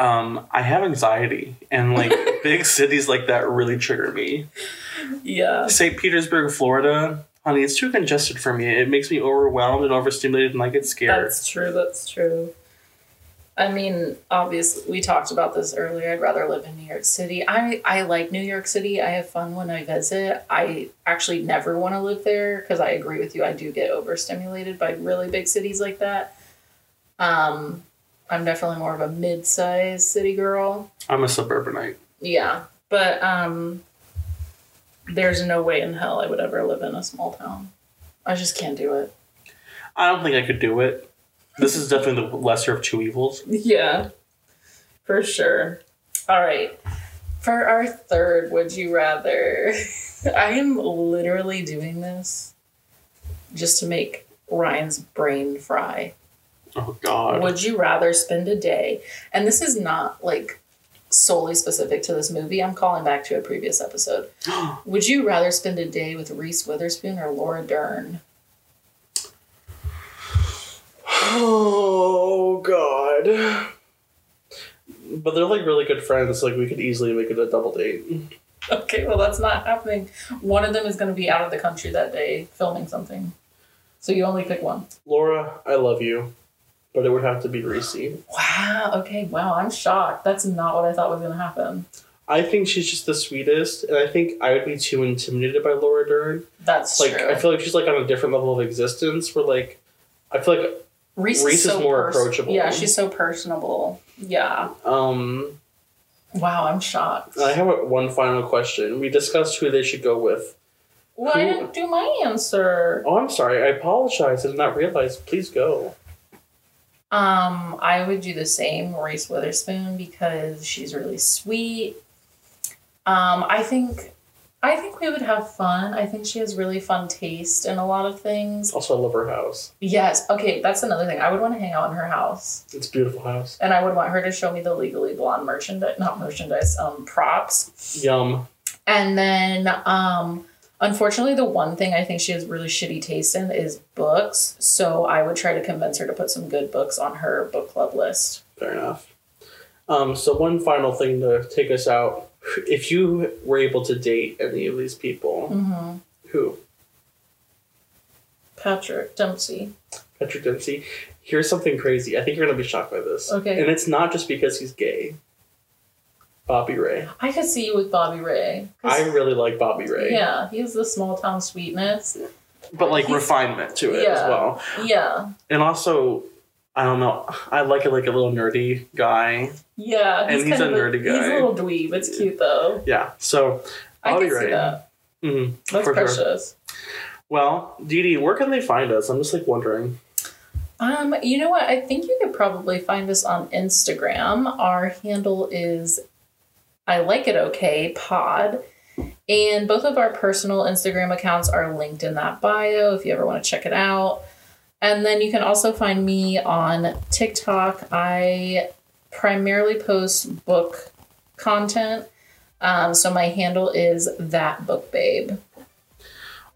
um i have anxiety and like *laughs* big cities like that really trigger me yeah. st petersburg florida honey it's too congested for me it makes me overwhelmed and overstimulated and i get scared That's true. That's true. I mean, obviously, we talked about this earlier. I'd rather live in New York City. I I like New York City. I have fun when I visit. I actually never want to live there because I agree with you. I do get overstimulated by really big cities like that. Um, I'm definitely more of a mid-sized city girl. i'm a suburbanite Yeah, but um, there's no way in hell I would ever live in a small town. I just can't do it. i don't think i could do it this is definitely the lesser of two evils Yeah, for sure. All right. For our third, would you rather? *laughs* I am literally doing this just to make Ryan's brain fry. oh god Would you rather spend a day, and this is not like solely specific to this movie, I'm calling back to a previous episode. *gasps* Would you rather spend a day with Reese Witherspoon or Laura Dern? oh god but they're like really good friends like we could easily make it a double date Okay, well, that's not happening. One of them is going to be out of the country that day filming something. So you only pick one. laura i love you but it would have to be reese Wow. Okay. Wow. I'm shocked. That's not what I thought was going to happen. I think she's just the sweetest, and I think I would be too intimidated by Laura Dern. That's Like, true. I feel like she's like on a different level of existence. Where like, I feel like Reese, Reese is so more approachable. Yeah, she's so personable. Yeah. um, Wow. I'm shocked. I have one final question. We discussed who they should go with. well, I who- didn't do my answer. Oh, I'm sorry. I apologize. I did not realize. Please go. Um, I would do the same, Reese Witherspoon, because she's really sweet. Um, I think, I think we would have fun. I think she has really fun taste in a lot of things. Also, I love her house. Yes. Okay, that's another thing. I would want to hang out in her house, It's a beautiful house. and I would want her to show me the Legally Blonde merchandise, not merchandise, um, props. Yum. And then, um, unfortunately, the one thing I think she has really shitty taste in is books. So I would try to convince her to put some good books on her book club list. Fair enough. Um, so one final thing to take us out. If you were able to date any of these people, Mm-hmm. who? Patrick Dempsey. Patrick Dempsey. Here's something crazy. I think you're gonna be shocked by this. Okay. And it's not just because he's gay. Bobby Ray. I could see you with Bobby Ray. I really like Bobby Ray. Yeah, he has the small town sweetness. But like He's- refinement to it as well. Yeah. And also I don't know. I like it like a little nerdy guy. Yeah, And he's kind a of nerdy He's guy. He's a little dweeb. It's cute though. Yeah. So I I'll can be see right. that. mhm, That's for sure. precious. Well, Dee Dee, where can they find us? I'm just like wondering. Um, you know what? I think you could probably find us on Instagram. Our handle is I like it okay pod. And both of our personal Instagram accounts are linked in that bio if you ever want to check it out. And then you can also find me on TikTok. I primarily post book content. Um, so my handle is that book babe.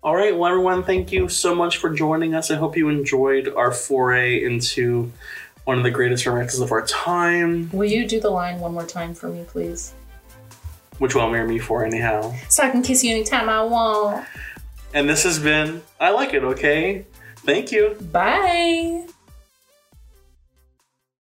All right, well, everyone, thank you so much for joining us. I hope you enjoyed our foray into one of the greatest romances of our time. Will you do the line one more time for me, please? Which will marry me for, anyhow. So I can kiss you anytime I want. And this has been I Like It, okay? Thank you. Bye.